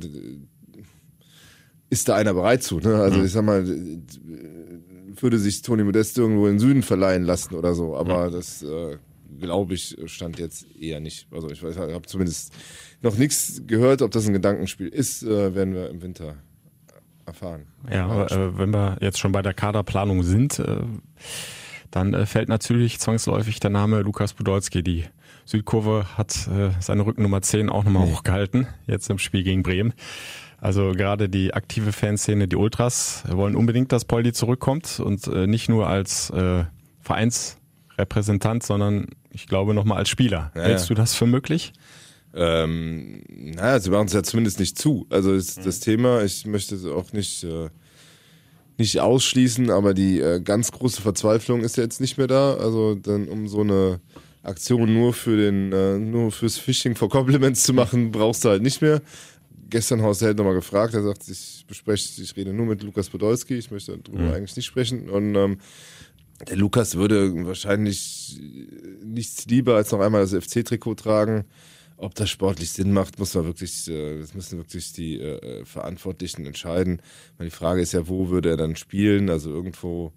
ist da einer bereit zu? Ne? Also mhm. ich sag mal, würde sich Toni Modest irgendwo in den Süden verleihen lassen oder so, aber mhm. das äh, glaube ich stand jetzt eher nicht. Also ich habe zumindest noch nichts gehört, ob das ein Gedankenspiel ist, äh, werden wir im Winter erfahren. Ja, aber äh, wenn wir jetzt schon bei der Kaderplanung sind, äh, dann äh, fällt natürlich zwangsläufig der Name Lukas Podolski. Die Südkurve hat seine Rückennummer 10 auch nochmal nee. hochgehalten, jetzt im Spiel gegen Bremen. Also gerade die aktive Fanszene, die Ultras, wollen unbedingt, dass Poldi zurückkommt und nicht nur als Vereinsrepräsentant, sondern ich glaube nochmal als Spieler. Ja, Hältst du das für möglich? Ähm, naja, sie machen es ja zumindest nicht zu. Also ist mhm. das Thema, ich möchte es auch nicht, äh, nicht ausschließen, aber die äh, ganz große Verzweiflung ist ja jetzt nicht mehr da. Also dann um so eine Aktion nur für den, äh, nur fürs Phishing for Compliments zu machen, brauchst du halt nicht mehr. Gestern Horst Held nochmal gefragt, er sagt, ich bespreche, ich rede nur mit Lukas Podolski, ich möchte darüber mhm. eigentlich nicht sprechen. Und ähm, der Lukas würde wahrscheinlich nichts lieber als noch einmal das FC-Trikot tragen. Ob das sportlich Sinn macht, muss man wirklich, äh, das müssen wirklich die äh, Verantwortlichen entscheiden. Die Frage ist ja, wo würde er dann spielen? Also irgendwo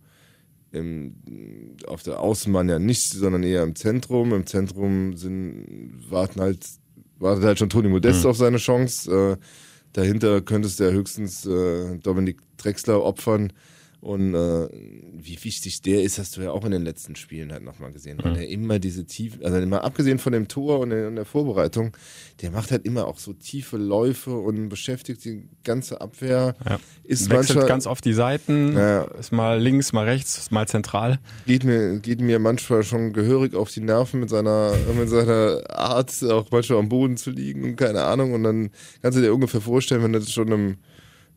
im, auf der Außenbahn ja nicht, sondern eher im Zentrum. Im Zentrum sind, warten halt, wartet halt schon Toni Modest mhm. auf seine Chance. Äh, dahinter könntest du ja höchstens äh, Dominik Drexler opfern. Und äh, wie wichtig der ist, hast du ja auch in den letzten Spielen halt nochmal gesehen, weil mhm. er immer diese tiefe, also mal abgesehen von dem Tor und der, und der, Vorbereitung, der macht halt immer auch so tiefe Läufe und beschäftigt die ganze Abwehr. Ja. Ist Wechselt manchmal, ganz oft die Seiten, ja. ist mal links, mal rechts, mal zentral. Geht mir, geht mir manchmal schon gehörig auf die Nerven mit seiner, mit seiner Art, auch manchmal am Boden zu liegen und keine Ahnung. Und dann kannst du dir ungefähr vorstellen, wenn das schon im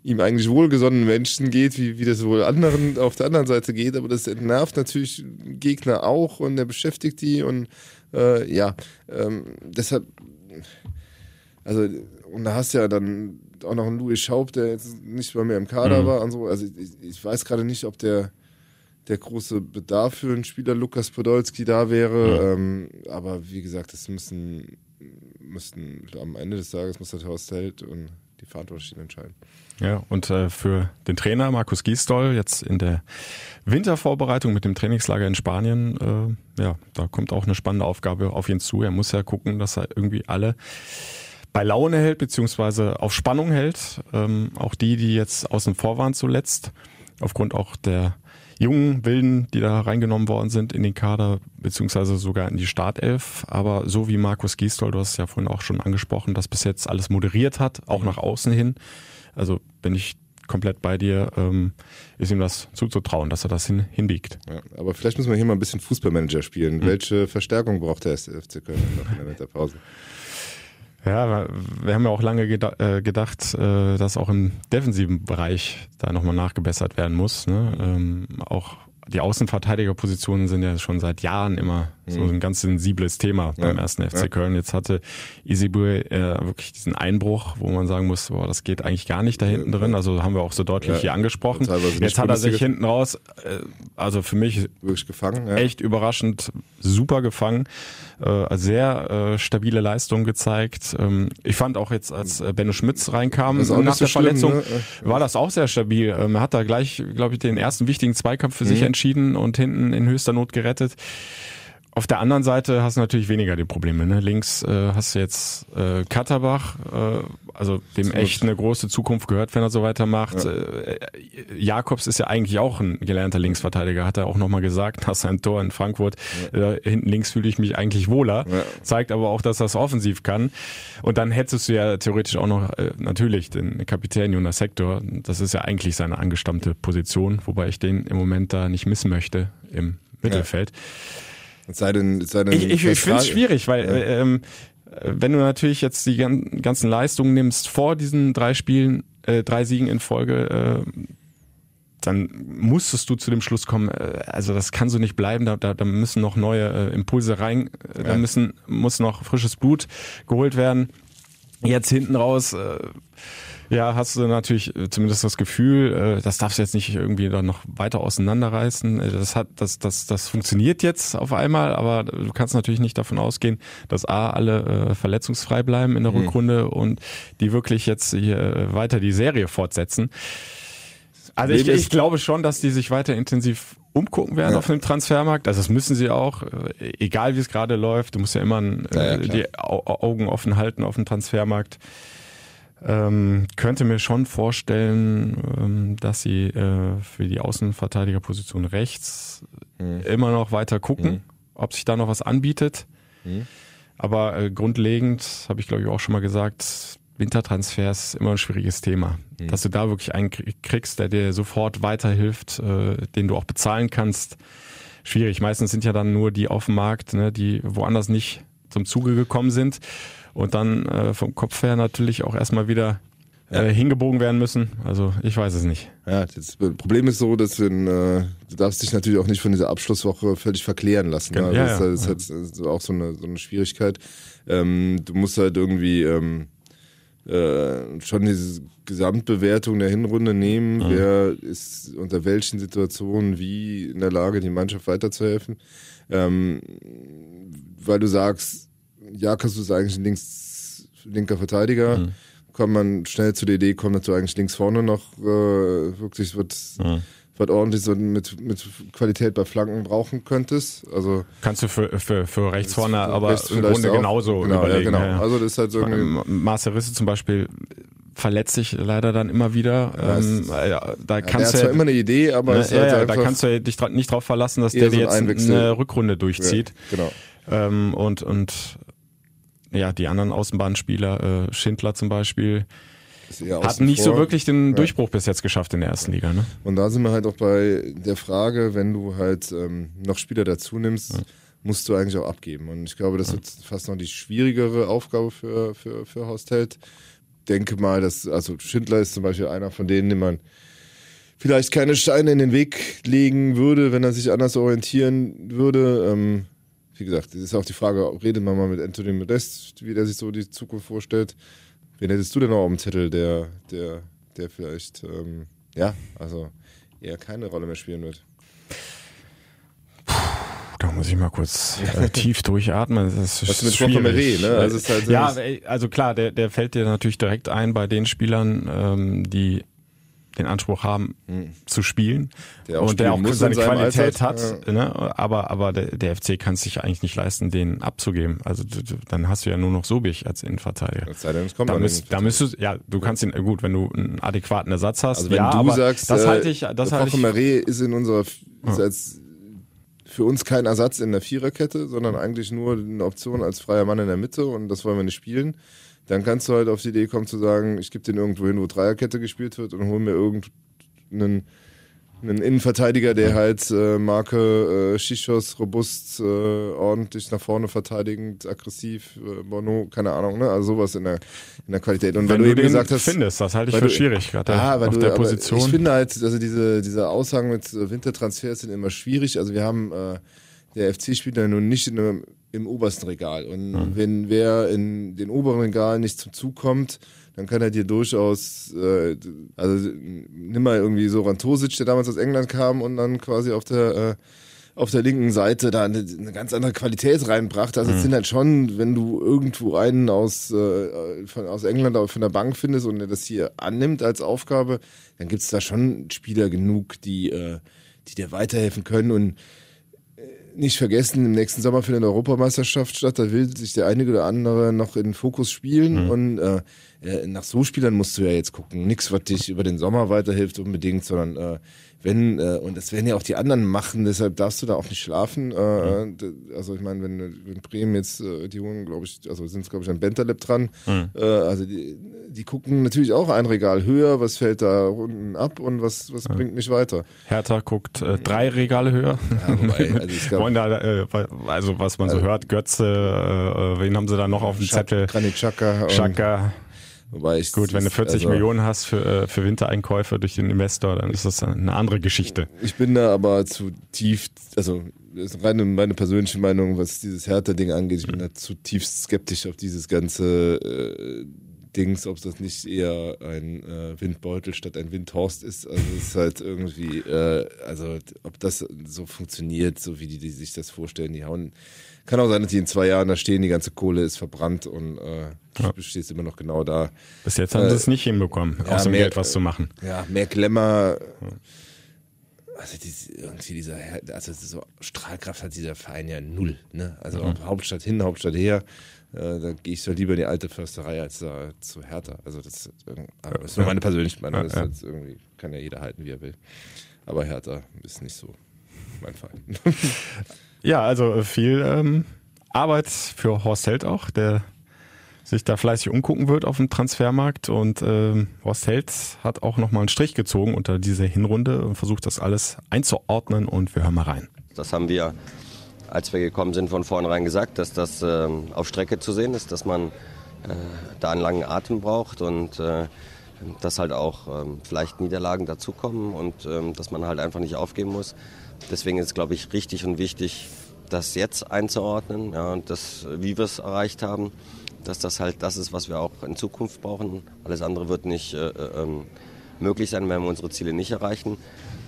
ihm eigentlich wohlgesonnenen Menschen geht, wie, wie das wohl anderen auf der anderen Seite geht, aber das entnervt natürlich Gegner auch und er beschäftigt die und äh, ja, ähm, deshalb, also und da hast du ja dann auch noch einen Louis Schaub, der jetzt nicht bei mir im Kader mhm. war und so, also ich, ich weiß gerade nicht, ob der der große Bedarf für einen Spieler Lukas Podolski da wäre. Ähm, aber wie gesagt, das müssen, müssten am Ende des Tages muss der Horst Held und die Verantwortlichen entscheiden. Ja, und äh, für den Trainer Markus Gisdol jetzt in der Wintervorbereitung mit dem Trainingslager in Spanien, äh, ja, da kommt auch eine spannende Aufgabe auf ihn zu. Er muss ja gucken, dass er irgendwie alle bei Laune hält, beziehungsweise auf Spannung hält. Ähm, auch die, die jetzt außen vor waren zuletzt, aufgrund auch der jungen Wilden, die da reingenommen worden sind in den Kader, beziehungsweise sogar in die Startelf. Aber so wie Markus Gisdol, du hast es ja vorhin auch schon angesprochen, das bis jetzt alles moderiert hat, auch nach außen hin. Also bin ich komplett bei dir, ähm, ist ihm das zuzutrauen, dass er das hin, hinbiegt. Ja, aber vielleicht müssen wir hier mal ein bisschen Fußballmanager spielen. Hm. Welche Verstärkung braucht der FC Köln noch in der Winterpause? Ja, wir haben ja auch lange geda äh, gedacht, äh, dass auch im defensiven Bereich da nochmal nachgebessert werden muss. Ne? Ähm, auch die Außenverteidigerpositionen sind ja schon seit Jahren immer so mhm. ein ganz sensibles Thema beim ja, ersten FC ja. Köln. Jetzt hatte Isibue äh, wirklich diesen Einbruch, wo man sagen muss, boah, das geht eigentlich gar nicht da hinten drin. Also haben wir auch so deutlich ja, hier angesprochen. Jetzt hat er sich hinten raus, äh, also für mich wirklich gefangen, echt überraschend, super gefangen, äh, sehr äh, stabile Leistung gezeigt. Ähm, ich fand auch jetzt, als äh, Benno Schmitz reinkam nach der so Verletzung, ne? war das auch sehr stabil. Ähm, er hat da gleich, glaube ich, den ersten wichtigen Zweikampf für mhm. sich entschieden und hinten in höchster Not gerettet. Auf der anderen Seite hast du natürlich weniger die Probleme. Ne? Links äh, hast du jetzt äh, Katterbach, äh, also dem Absolut. echt eine große Zukunft gehört, wenn er so weitermacht. Ja. Äh, Jakobs ist ja eigentlich auch ein gelernter Linksverteidiger, hat er auch nochmal gesagt nach seinem Tor in Frankfurt. Ja. Äh, hinten links fühle ich mich eigentlich wohler, ja. zeigt aber auch, dass er es offensiv kann. Und dann hättest du ja theoretisch auch noch äh, natürlich den Kapitän Jonas Sektor. Das ist ja eigentlich seine angestammte Position, wobei ich den im Moment da nicht missen möchte im Mittelfeld. Es sei denn, es sei denn ich ich, ich finde es schwierig, weil ja. Äh, ähm, wenn du natürlich jetzt die ganzen Leistungen nimmst vor diesen drei Spielen, äh, drei Siegen in Folge, äh, dann musstest du zu dem Schluss kommen, äh, also das kann so nicht bleiben, da, da, da müssen noch neue äh, Impulse rein, äh, da müssen, muss noch frisches Blut geholt werden. Jetzt hinten raus, äh, ja, hast du natürlich äh, zumindest das Gefühl, äh, das darfst du jetzt nicht irgendwie dann noch weiter auseinanderreißen. Äh, das hat, das, das, das funktioniert jetzt auf einmal, aber du kannst natürlich nicht davon ausgehen, dass A, alle verletzungsfrei bleiben in der mhm. Rückrunde und die wirklich jetzt hier weiter die Serie fortsetzen. Also ich, ich glaube schon, dass die sich weiter intensiv umgucken werden ja. auf dem Transfermarkt. Also das müssen sie auch, egal wie es gerade läuft. Du musst ja immer ja, ja, die Augen offen halten auf dem Transfermarkt. Ähm, könnte mir schon vorstellen, ähm, dass sie äh, für die Außenverteidigerposition rechts mhm. immer noch weiter gucken, mhm. ob sich da noch was anbietet. Mhm. Aber äh, grundlegend, habe ich glaube ich auch schon mal gesagt, Wintertransfers ist immer ein schwieriges Thema. Mhm. Dass du da wirklich einen kriegst, der dir sofort weiterhilft, äh, den du auch bezahlen kannst. Schwierig. Meistens sind ja dann nur die auf dem Markt, ne, die woanders nicht zum Zuge gekommen sind und dann äh, vom Kopf her natürlich auch erstmal wieder äh, ja. hingebogen werden müssen. Also ich weiß es nicht. Ja, das Problem ist so, dass wenn, äh, du darfst dich natürlich auch nicht von dieser Abschlusswoche völlig verklären lassen. Ne? Ja, das, ja, ist, das ist halt auch so eine, so eine Schwierigkeit. Ähm, du musst halt irgendwie ähm, äh, schon diese Gesamtbewertung der Hinrunde nehmen. Mhm. Wer ist unter welchen Situationen wie in der Lage, die Mannschaft weiterzuhelfen? Ähm, weil du sagst, Jakobs ist eigentlich ein links, linker Verteidiger. Mhm. Kann man schnell zu der Idee kommen, dass du eigentlich links vorne noch äh, wirklich wird, mhm. wird ordentlich so mit, mit Qualität bei Flanken brauchen könntest. Also Kannst du für, für, für rechts vorne, aber rechts im Grunde auch. genauso genau, überlegen. Ja, genau. Ja. Also das ist halt so Marcel Risse zum Beispiel verletzt sich leider dann immer wieder. Ja, ähm, ja, da ja, kannst du hat immer eine Idee, aber ne, ja, ja, da kannst du dich nicht drauf verlassen, dass der dir jetzt eine Rückrunde durchzieht. genau. Ähm, und und ja, die anderen Außenbahnspieler, äh, Schindler zum Beispiel, hat nicht vor. so wirklich den ja. Durchbruch bis jetzt geschafft in der ersten Liga. Ne? Und da sind wir halt auch bei der Frage, wenn du halt ähm, noch Spieler dazu nimmst, ja. musst du eigentlich auch abgeben. Und ich glaube, das ja. wird fast noch die schwierigere Aufgabe für, für, für Horst Held. Denke mal, dass, also Schindler ist zum Beispiel einer von denen, den man vielleicht keine Steine in den Weg legen würde, wenn er sich anders orientieren würde. Ähm, wie gesagt, das ist auch die Frage, redet man mal mit Anthony Modest, wie der sich so die Zukunft vorstellt. Wen hättest du denn noch auf dem Zettel, der, der, der vielleicht, ähm, ja, also eher keine Rolle mehr spielen wird? muss ich mal kurz äh, tief durchatmen. Das ist Was mit schwierig. Rochemeré, ne? Also es halt ja, also klar, der, der fällt dir natürlich direkt ein bei den Spielern, ähm, die den Anspruch haben zu spielen. Der auch und der auch seine Qualität Alter. hat, ne? aber aber der, der FC kann es sich eigentlich nicht leisten, den abzugeben. Also dann hast du ja nur noch Sobich als Innenverteidiger. Es sei denn, es kommt da, müsst, da müsstest ja, du kannst ihn gut, wenn du einen adäquaten Ersatz hast. Also wenn ja, du aber sagst, das äh, halte ich, das halte ich. Rochemeré ist in unserer ist als für uns kein Ersatz in der Viererkette, sondern eigentlich nur eine Option als freier Mann in der Mitte und das wollen wir nicht spielen. Dann kannst du halt auf die Idee kommen zu sagen, ich gebe den irgendwo hin, wo Dreierkette gespielt wird und hol mir irgendeinen einen Innenverteidiger, der halt äh, Marke äh, Schichos, robust, äh, ordentlich nach vorne verteidigend, aggressiv, äh, Bono, keine Ahnung, ne? Also sowas in der, in der Qualität. Und Wenn weil du eben den gesagt hast, findest, das halte ich für du- schwierig, gerade Ah, auf du, der Position. Ich finde halt, also diese, diese Aussagen mit äh, Wintertransfers sind immer schwierig. Also wir haben, äh, der FC spielt ja nun nicht in einem, im obersten Regal. Und wenn wer in den oberen Regal nicht zum Zug kommt, dann kann er dir durchaus, äh, also nimm mal irgendwie so Rantosic, der damals aus England kam und dann quasi auf der äh, auf der linken Seite da eine, eine ganz andere Qualität reinbrachte. Also es Mhm. sind halt schon, wenn du irgendwo einen aus, äh, von, aus England oder von der Bank findest und der das hier annimmt als Aufgabe, dann gibt es da schon Spieler genug, die, äh, die dir weiterhelfen können und nicht vergessen, im nächsten Sommer findet eine Europameisterschaft statt, da will sich der einige oder andere noch in den Fokus spielen. Und äh, äh, nach so Spielern musst du ja jetzt gucken. Nix, was dich über den Sommer weiterhilft unbedingt, sondern äh, wenn, äh, und das werden ja auch die anderen machen, deshalb darfst du da auch nicht schlafen. Äh, d- Also ich meine, wenn, wenn Bremen jetzt, äh, die holen, glaube ich, also sind glaube ich an Bentaleb dran, äh, also die, die gucken natürlich auch ein Regal höher, was fällt da unten ab und was, was bringt mich weiter. Hertha guckt äh, drei Regale höher. Ja, wobei, also ich glaub- da, äh, also was man so hört, Götze, äh, wen haben sie da noch auf dem Zettel? Granit Xhaka. und- Schaka. Wobei ich, Gut, wenn du 40 also- Millionen hast für, äh, für Wintereinkäufe durch den Investor, dann ist das eine andere Geschichte. Ich bin da aber zu tief, also das ist reine meine persönliche Meinung, was dieses Hertha-Ding angeht. Ich bin da zutiefst skeptisch auf dieses ganze äh, Dings, ob das nicht eher ein äh, Windbeutel statt ein Windhorst ist. Also es ist halt irgendwie, äh, also ob das so funktioniert, so wie die, die sich das vorstellen, die hauen. Kann auch sein, dass die in zwei Jahren da stehen, die ganze Kohle ist verbrannt und äh, du stehst immer noch genau da. Bis jetzt haben Äh, sie es nicht hinbekommen, ja, aus dem mehr- Geld was zu machen. Ja, mehr Glamour. Also dies, irgendwie dieser, also so Strahlkraft hat dieser Verein ja null. Ne? Also Mhm. Hauptstadt hin, Hauptstadt her. Äh, da gehe ich doch lieber in die alte Försterei als da zu Hertha. Also das, das ist nur meine persönliche Meinung. Das ist Ja, ja. irgendwie, kann ja jeder halten, wie er will. Aber Hertha ist nicht so mein Verein. Ja, also äh, viel ähm, Arbeit für Horst Held auch, der sich da fleißig umgucken wird auf dem Transfermarkt. Und ähm, Horst Held hat auch nochmal einen Strich gezogen unter diese Hinrunde und versucht das alles einzuordnen und wir hören mal rein. Das haben wir, als wir gekommen sind, von vornherein gesagt, dass das ähm, auf Strecke zu sehen ist, dass man äh, da einen langen Atem braucht und äh, dass halt auch ähm, vielleicht Niederlagen dazukommen und ähm, dass man halt einfach nicht aufgeben muss. Deswegen ist es, glaube ich, richtig und wichtig, das jetzt einzuordnen ja, und das, wie wir es erreicht haben, dass das halt das ist, was wir auch in Zukunft brauchen. Alles andere wird nicht äh, äh, ähm, möglich sein, wenn wir unsere Ziele nicht erreichen.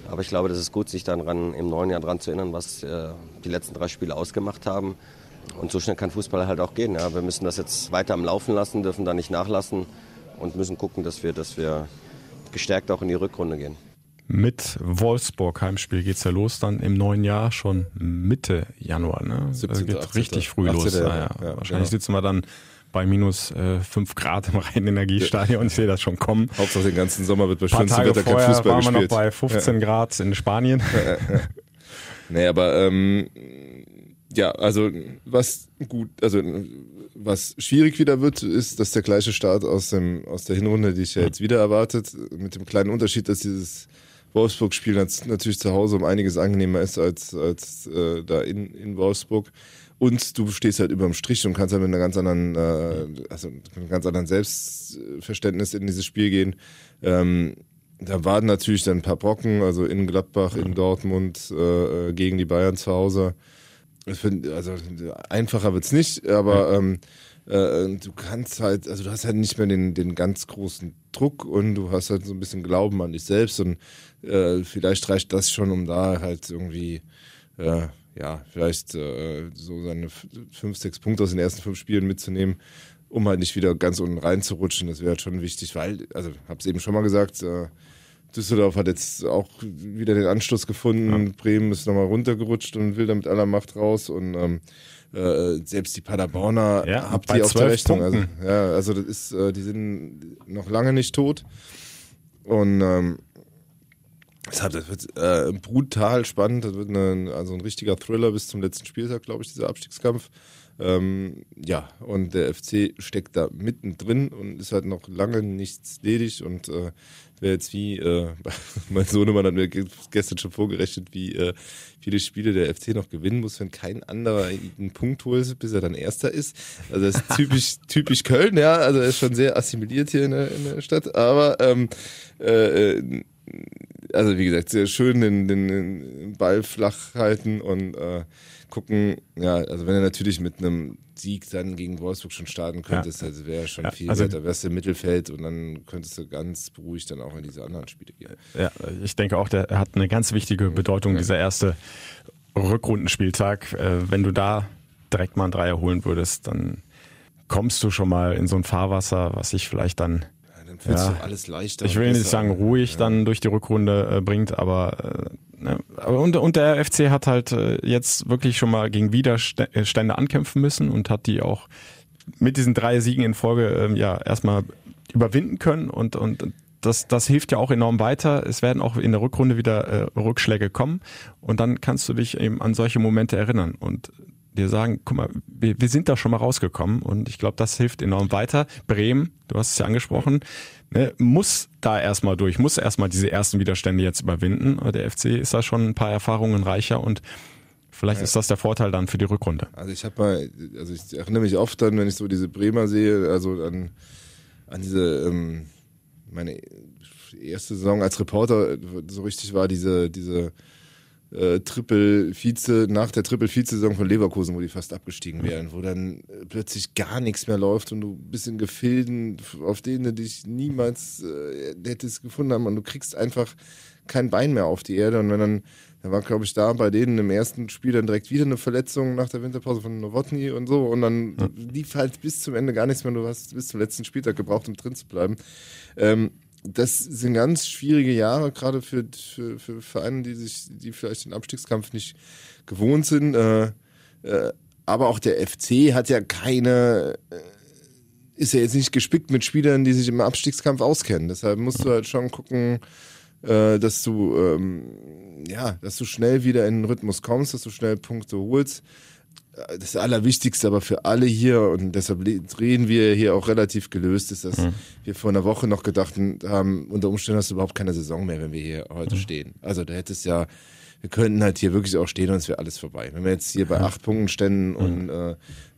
Aber ich glaube, das ist gut, sich dann im neuen Jahr daran zu erinnern, was äh, die letzten drei Spiele ausgemacht haben. Und so schnell kann Fußball halt auch gehen. Ja. Wir müssen das jetzt weiter am Laufen lassen, dürfen da nicht nachlassen und müssen gucken, dass wir, dass wir gestärkt auch in die Rückrunde gehen. Mit Wolfsburg Heimspiel geht's ja los dann im neuen Jahr, schon Mitte Januar. Ne? 17., Also geht 18., richtig früh 18., los. ja, Ja, ja. ja, Wahrscheinlich genau. sitzen wir dann bei minus äh, 5 Grad im reinen Energiestadion. Ich sehe das schon kommen. Hauptsache den ganzen Sommer wird bei schönstem Wetter kein Fußball waren wir noch gespielt. bei 15 Grad in Spanien. Nee, aber ähm, ja, also was gut, also was schwierig wieder wird, ist, dass der gleiche Start aus dem aus der Hinrunde, die ich ja jetzt wieder erwartet, mit dem kleinen Unterschied, dass dieses Wolfsburg-Spiel nat- natürlich zu Hause um einiges angenehmer ist als als äh, da in in Wolfsburg. Und du stehst halt überm Strich und kannst halt mit einer ganz anderen, äh, also einem ganz anderen Selbstverständnis in dieses Spiel gehen. Ähm, da waren natürlich dann ein paar Brocken, also in Gladbach, in Dortmund, äh, gegen die Bayern zu Hause. Ich find, also einfacher wird's nicht, aber ähm, äh, du kannst halt, also du hast halt nicht mehr den, den ganz großen Druck und du hast halt so ein bisschen Glauben an dich selbst und äh, vielleicht reicht das schon, um da halt irgendwie äh, ja, vielleicht äh, so seine fünf, sechs Punkte aus den ersten fünf Spielen mitzunehmen, um halt nicht wieder ganz unten reinzurutschen. Das wäre halt schon wichtig, weil, also hab's eben schon mal gesagt, äh, Düsseldorf hat jetzt auch wieder den Anschluss gefunden. Bremen ist nochmal runtergerutscht und will da mit aller Macht raus. Und ähm, äh, selbst die Paderborner Ja, habt ihr auf der 12 Rechnung. Also, ja, also das ist, äh, die sind noch lange nicht tot. Und ähm, deshalb, das wird äh, brutal spannend. Das wird eine, also ein richtiger Thriller bis zum letzten Spieltag, glaube ich, dieser Abstiegskampf. Ähm, ja, und der FC steckt da mittendrin und ist halt noch lange nichts ledig und äh, wäre jetzt wie, äh, mein Sohnemann hat mir ge- gestern schon vorgerechnet, wie äh, viele Spiele der FC noch gewinnen muss, wenn kein anderer einen Punkt holt, bis er dann Erster ist. Also das ist typisch, typisch Köln, ja, also er ist schon sehr assimiliert hier in der, in der Stadt, aber ähm, äh, äh, also wie gesagt, sehr schön den, den, den Ball flach halten und äh, gucken, ja, also wenn er natürlich mit einem Sieg dann gegen Wolfsburg schon starten könntest, Ja. also wäre schon Ja, viel also- wert, da wärst du im Mittelfeld und dann könntest du ganz beruhigt dann auch in diese anderen Spiele gehen. Ja, ich denke auch, der hat eine ganz wichtige Bedeutung, dieser erste Rückrundenspieltag. Äh, Wenn du da direkt mal einen Dreier holen würdest, dann kommst du schon mal in so ein Fahrwasser, was sich vielleicht dann Dann fühlst du alles leichter. Ich will nicht sagen ruhig dann durch die Rückrunde äh, bringt, aber, äh, ne, aber und, und der FC hat halt äh, jetzt wirklich schon mal gegen Widerstände ankämpfen müssen und hat die auch mit diesen drei Siegen in Folge ähm, ja erstmal überwinden können und und das, das hilft ja auch enorm weiter. Es werden auch in der Rückrunde wieder äh, Rückschläge kommen und dann kannst du dich eben an solche Momente erinnern und dir sagen, guck mal, wir, wir sind da schon mal rausgekommen und ich glaube, das hilft enorm weiter. Bremen, du hast es ja angesprochen, ne, muss da erstmal durch, muss erstmal diese ersten Widerstände jetzt überwinden. Der FC ist da schon ein paar Erfahrungen reicher und vielleicht ist das der Vorteil dann für die Rückrunde. Also ich habe mal, also ich erinnere mich oft dann, wenn ich so diese Bremer sehe, also an, an diese, ähm, meine erste Saison als Reporter so richtig war diese, diese äh, Triple-Vize, nach der Triple-Vize-Saison von Leverkusen, wo die fast abgestiegen wären, wo dann äh, plötzlich gar nichts mehr läuft und du bist in Gefilden, auf denen du dich niemals äh, hättest gefunden haben und du kriegst einfach kein Bein mehr auf die Erde und wenn dann da war, glaube ich, da bei denen im ersten Spiel dann direkt wieder eine Verletzung nach der Winterpause von Nowotny und so. Und dann lief halt bis zum Ende gar nichts mehr. Du hast bis zum letzten Spieltag gebraucht, um drin zu bleiben. Ähm, das sind ganz schwierige Jahre, gerade für, für, für Vereine, die sich, die vielleicht den Abstiegskampf nicht gewohnt sind. Äh, äh, aber auch der FC hat ja keine, äh, ist ja jetzt nicht gespickt mit Spielern, die sich im Abstiegskampf auskennen. Deshalb musst du halt schon gucken, äh, dass du ähm, ja, dass du schnell wieder in den Rhythmus kommst, dass du schnell Punkte holst. Äh, Das Allerwichtigste aber für alle hier, und deshalb reden wir hier auch relativ gelöst, ist, dass wir vor einer Woche noch gedacht haben, unter Umständen hast du überhaupt keine Saison mehr, wenn wir hier heute stehen. Also da hättest ja, wir könnten halt hier wirklich auch stehen und es wäre alles vorbei. Wenn wir jetzt hier bei acht Punkten ständen und äh,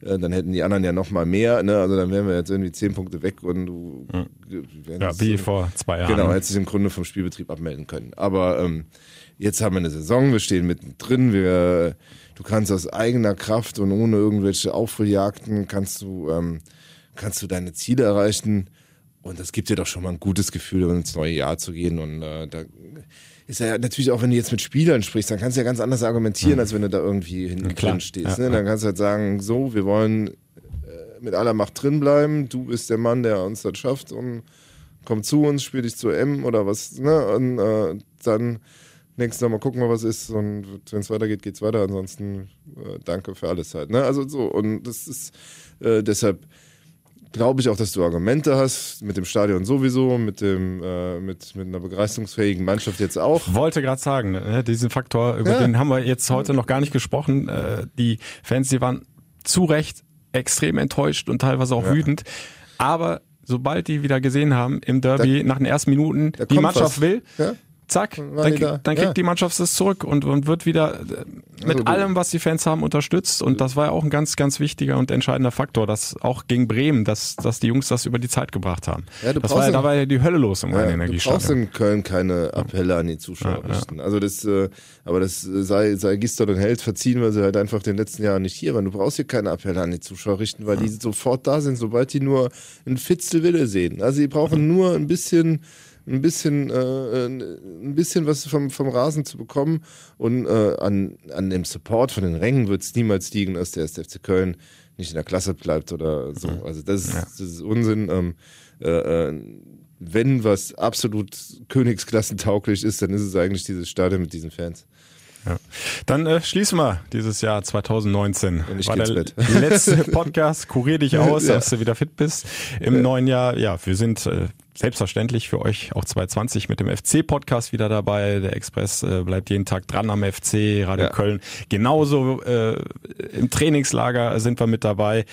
äh, dann hätten die anderen ja noch mal mehr, ne? also dann wären wir jetzt irgendwie zehn Punkte weg und du wären Ja, wie vor zwei Jahren. Genau, hättest du dich im Grunde vom Spielbetrieb abmelden können. Aber ähm, jetzt haben wir eine Saison, wir stehen mittendrin, wir, du kannst aus eigener Kraft und ohne irgendwelche Aufholjagden kannst du, ähm, kannst du deine Ziele erreichen. Und das gibt dir doch schon mal ein gutes Gefühl, um ins neue Jahr zu gehen. Und äh, da ist ja natürlich auch, wenn du jetzt mit Spielern sprichst, dann kannst du ja ganz anders argumentieren, als wenn du da irgendwie hinten drin stehst. Ja, ne? Dann kannst du halt sagen, so, wir wollen äh, mit aller Macht drin bleiben, du bist der Mann, der uns das schafft und komm zu uns, spiel dich zur M oder was, ne? Und äh, dann nächstes Mal mal gucken, was ist. Und wenn es weitergeht, geht's weiter. Ansonsten äh, danke für alles halt. Ne? Also so. Und das ist äh, deshalb glaube ich auch, dass du Argumente hast, mit dem Stadion sowieso, mit dem, äh, mit, mit einer begeisterungsfähigen Mannschaft jetzt auch. Wollte gerade sagen, ne, diesen Faktor, über Ja. den haben wir jetzt heute noch gar nicht gesprochen. Äh, Die Fans, die waren zu Recht extrem enttäuscht und teilweise auch Ja. wütend. Aber sobald die wieder gesehen haben im Derby nach den ersten Minuten, die Mannschaft was. will, Ja. Zack, dann, die da? dann kriegt Ja. die Mannschaft es zurück und, und wird wieder äh, mit Also allem, was die Fans haben, unterstützt. Und das war ja auch ein ganz, ganz wichtiger und entscheidender Faktor, dass auch gegen Bremen, dass, dass die Jungs das über die Zeit gebracht haben. Ja, das war ja, da einen- war ja die Hölle los im Ja, reinen du brauchst Energiestadion. in Köln keine Appelle an die Zuschauer richten. Also das, äh, aber das äh, sei, sei Gisdol und Held verziehen, weil sie halt einfach in den letzten Jahren nicht hier waren. Du brauchst hier keine Appelle an die Zuschauer richten, weil die sofort da sind, sobald die nur ein Fitzel Wille sehen. Also die brauchen nur ein bisschen ein bisschen, äh, ein bisschen was vom, vom Rasen zu bekommen. Und äh, an, an dem Support von den Rängen wird es niemals liegen, dass der SFC Köln nicht in der Klasse bleibt oder so. Mhm. Also das, ja. das ist Unsinn. Ähm, äh, äh, wenn was absolut königsklassentauglich ist, dann ist es eigentlich dieses Stadion mit diesen Fans. Ja. Dann äh, schließen wir dieses Jahr 2019. Und ich War der Bett. letzte Podcast. Kurier dich aus, ja. dass du wieder fit bist. Im ja. neuen Jahr, ja, wir sind äh, selbstverständlich für euch auch 220 mit dem FC-Podcast wieder dabei. Der Express äh, bleibt jeden Tag dran am FC, Radio ja. Köln. Genauso äh, im Trainingslager sind wir mit dabei,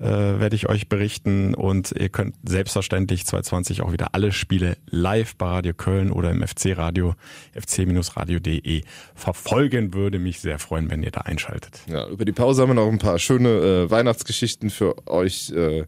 äh, werde ich euch berichten. Und ihr könnt selbstverständlich 220 auch wieder alle Spiele live bei Radio Köln oder im FC-Radio, fc-radio.de verfolgen. Würde mich sehr freuen, wenn ihr da einschaltet. Ja, über die Pause haben wir noch ein paar schöne äh, Weihnachtsgeschichten für euch. Äh,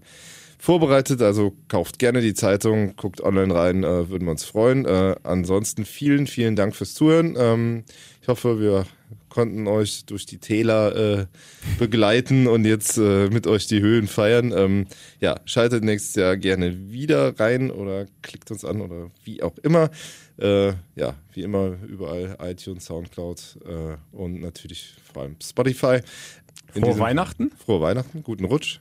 vorbereitet. Also kauft gerne die Zeitung, guckt online rein, äh, würden wir uns freuen. Äh, ansonsten vielen, vielen Dank fürs Zuhören. Ähm, ich hoffe, wir konnten euch durch die Täler äh, begleiten und jetzt äh, mit euch die Höhen feiern. Ähm, ja, schaltet nächstes Jahr gerne wieder rein oder klickt uns an oder wie auch immer. Äh, ja, wie immer überall iTunes, Soundcloud äh, und natürlich vor allem Spotify. In frohe Weihnachten. Frohe Weihnachten, guten Rutsch.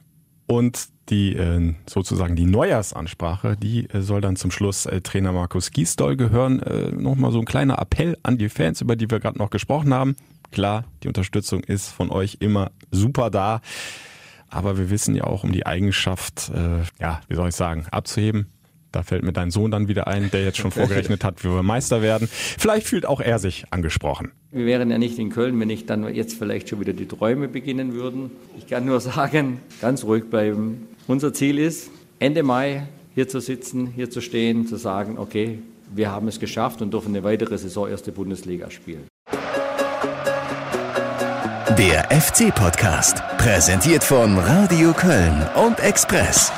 Und die äh, sozusagen die Neujahrsansprache, die äh, soll dann zum Schluss äh, Trainer Markus Giesdoll gehören. Äh, Nochmal so ein kleiner Appell an die Fans, über die wir gerade noch gesprochen haben. Klar, die Unterstützung ist von euch immer super da. Aber wir wissen ja auch um die Eigenschaft, ja, wie soll ich sagen, abzuheben. Da fällt mir dein Sohn dann wieder ein, der jetzt schon vorgerechnet hat, wie wir Meister werden. Vielleicht fühlt auch er sich angesprochen. Wir wären ja nicht in Köln, wenn nicht dann jetzt vielleicht schon wieder die Träume beginnen würden. Ich kann nur sagen, ganz ruhig bleiben. Unser Ziel ist, Ende Mai hier zu sitzen, hier zu stehen, zu sagen, okay, wir haben es geschafft und dürfen eine weitere Saison erste Bundesliga spielen. Der FC-Podcast, präsentiert von Radio Köln und Express.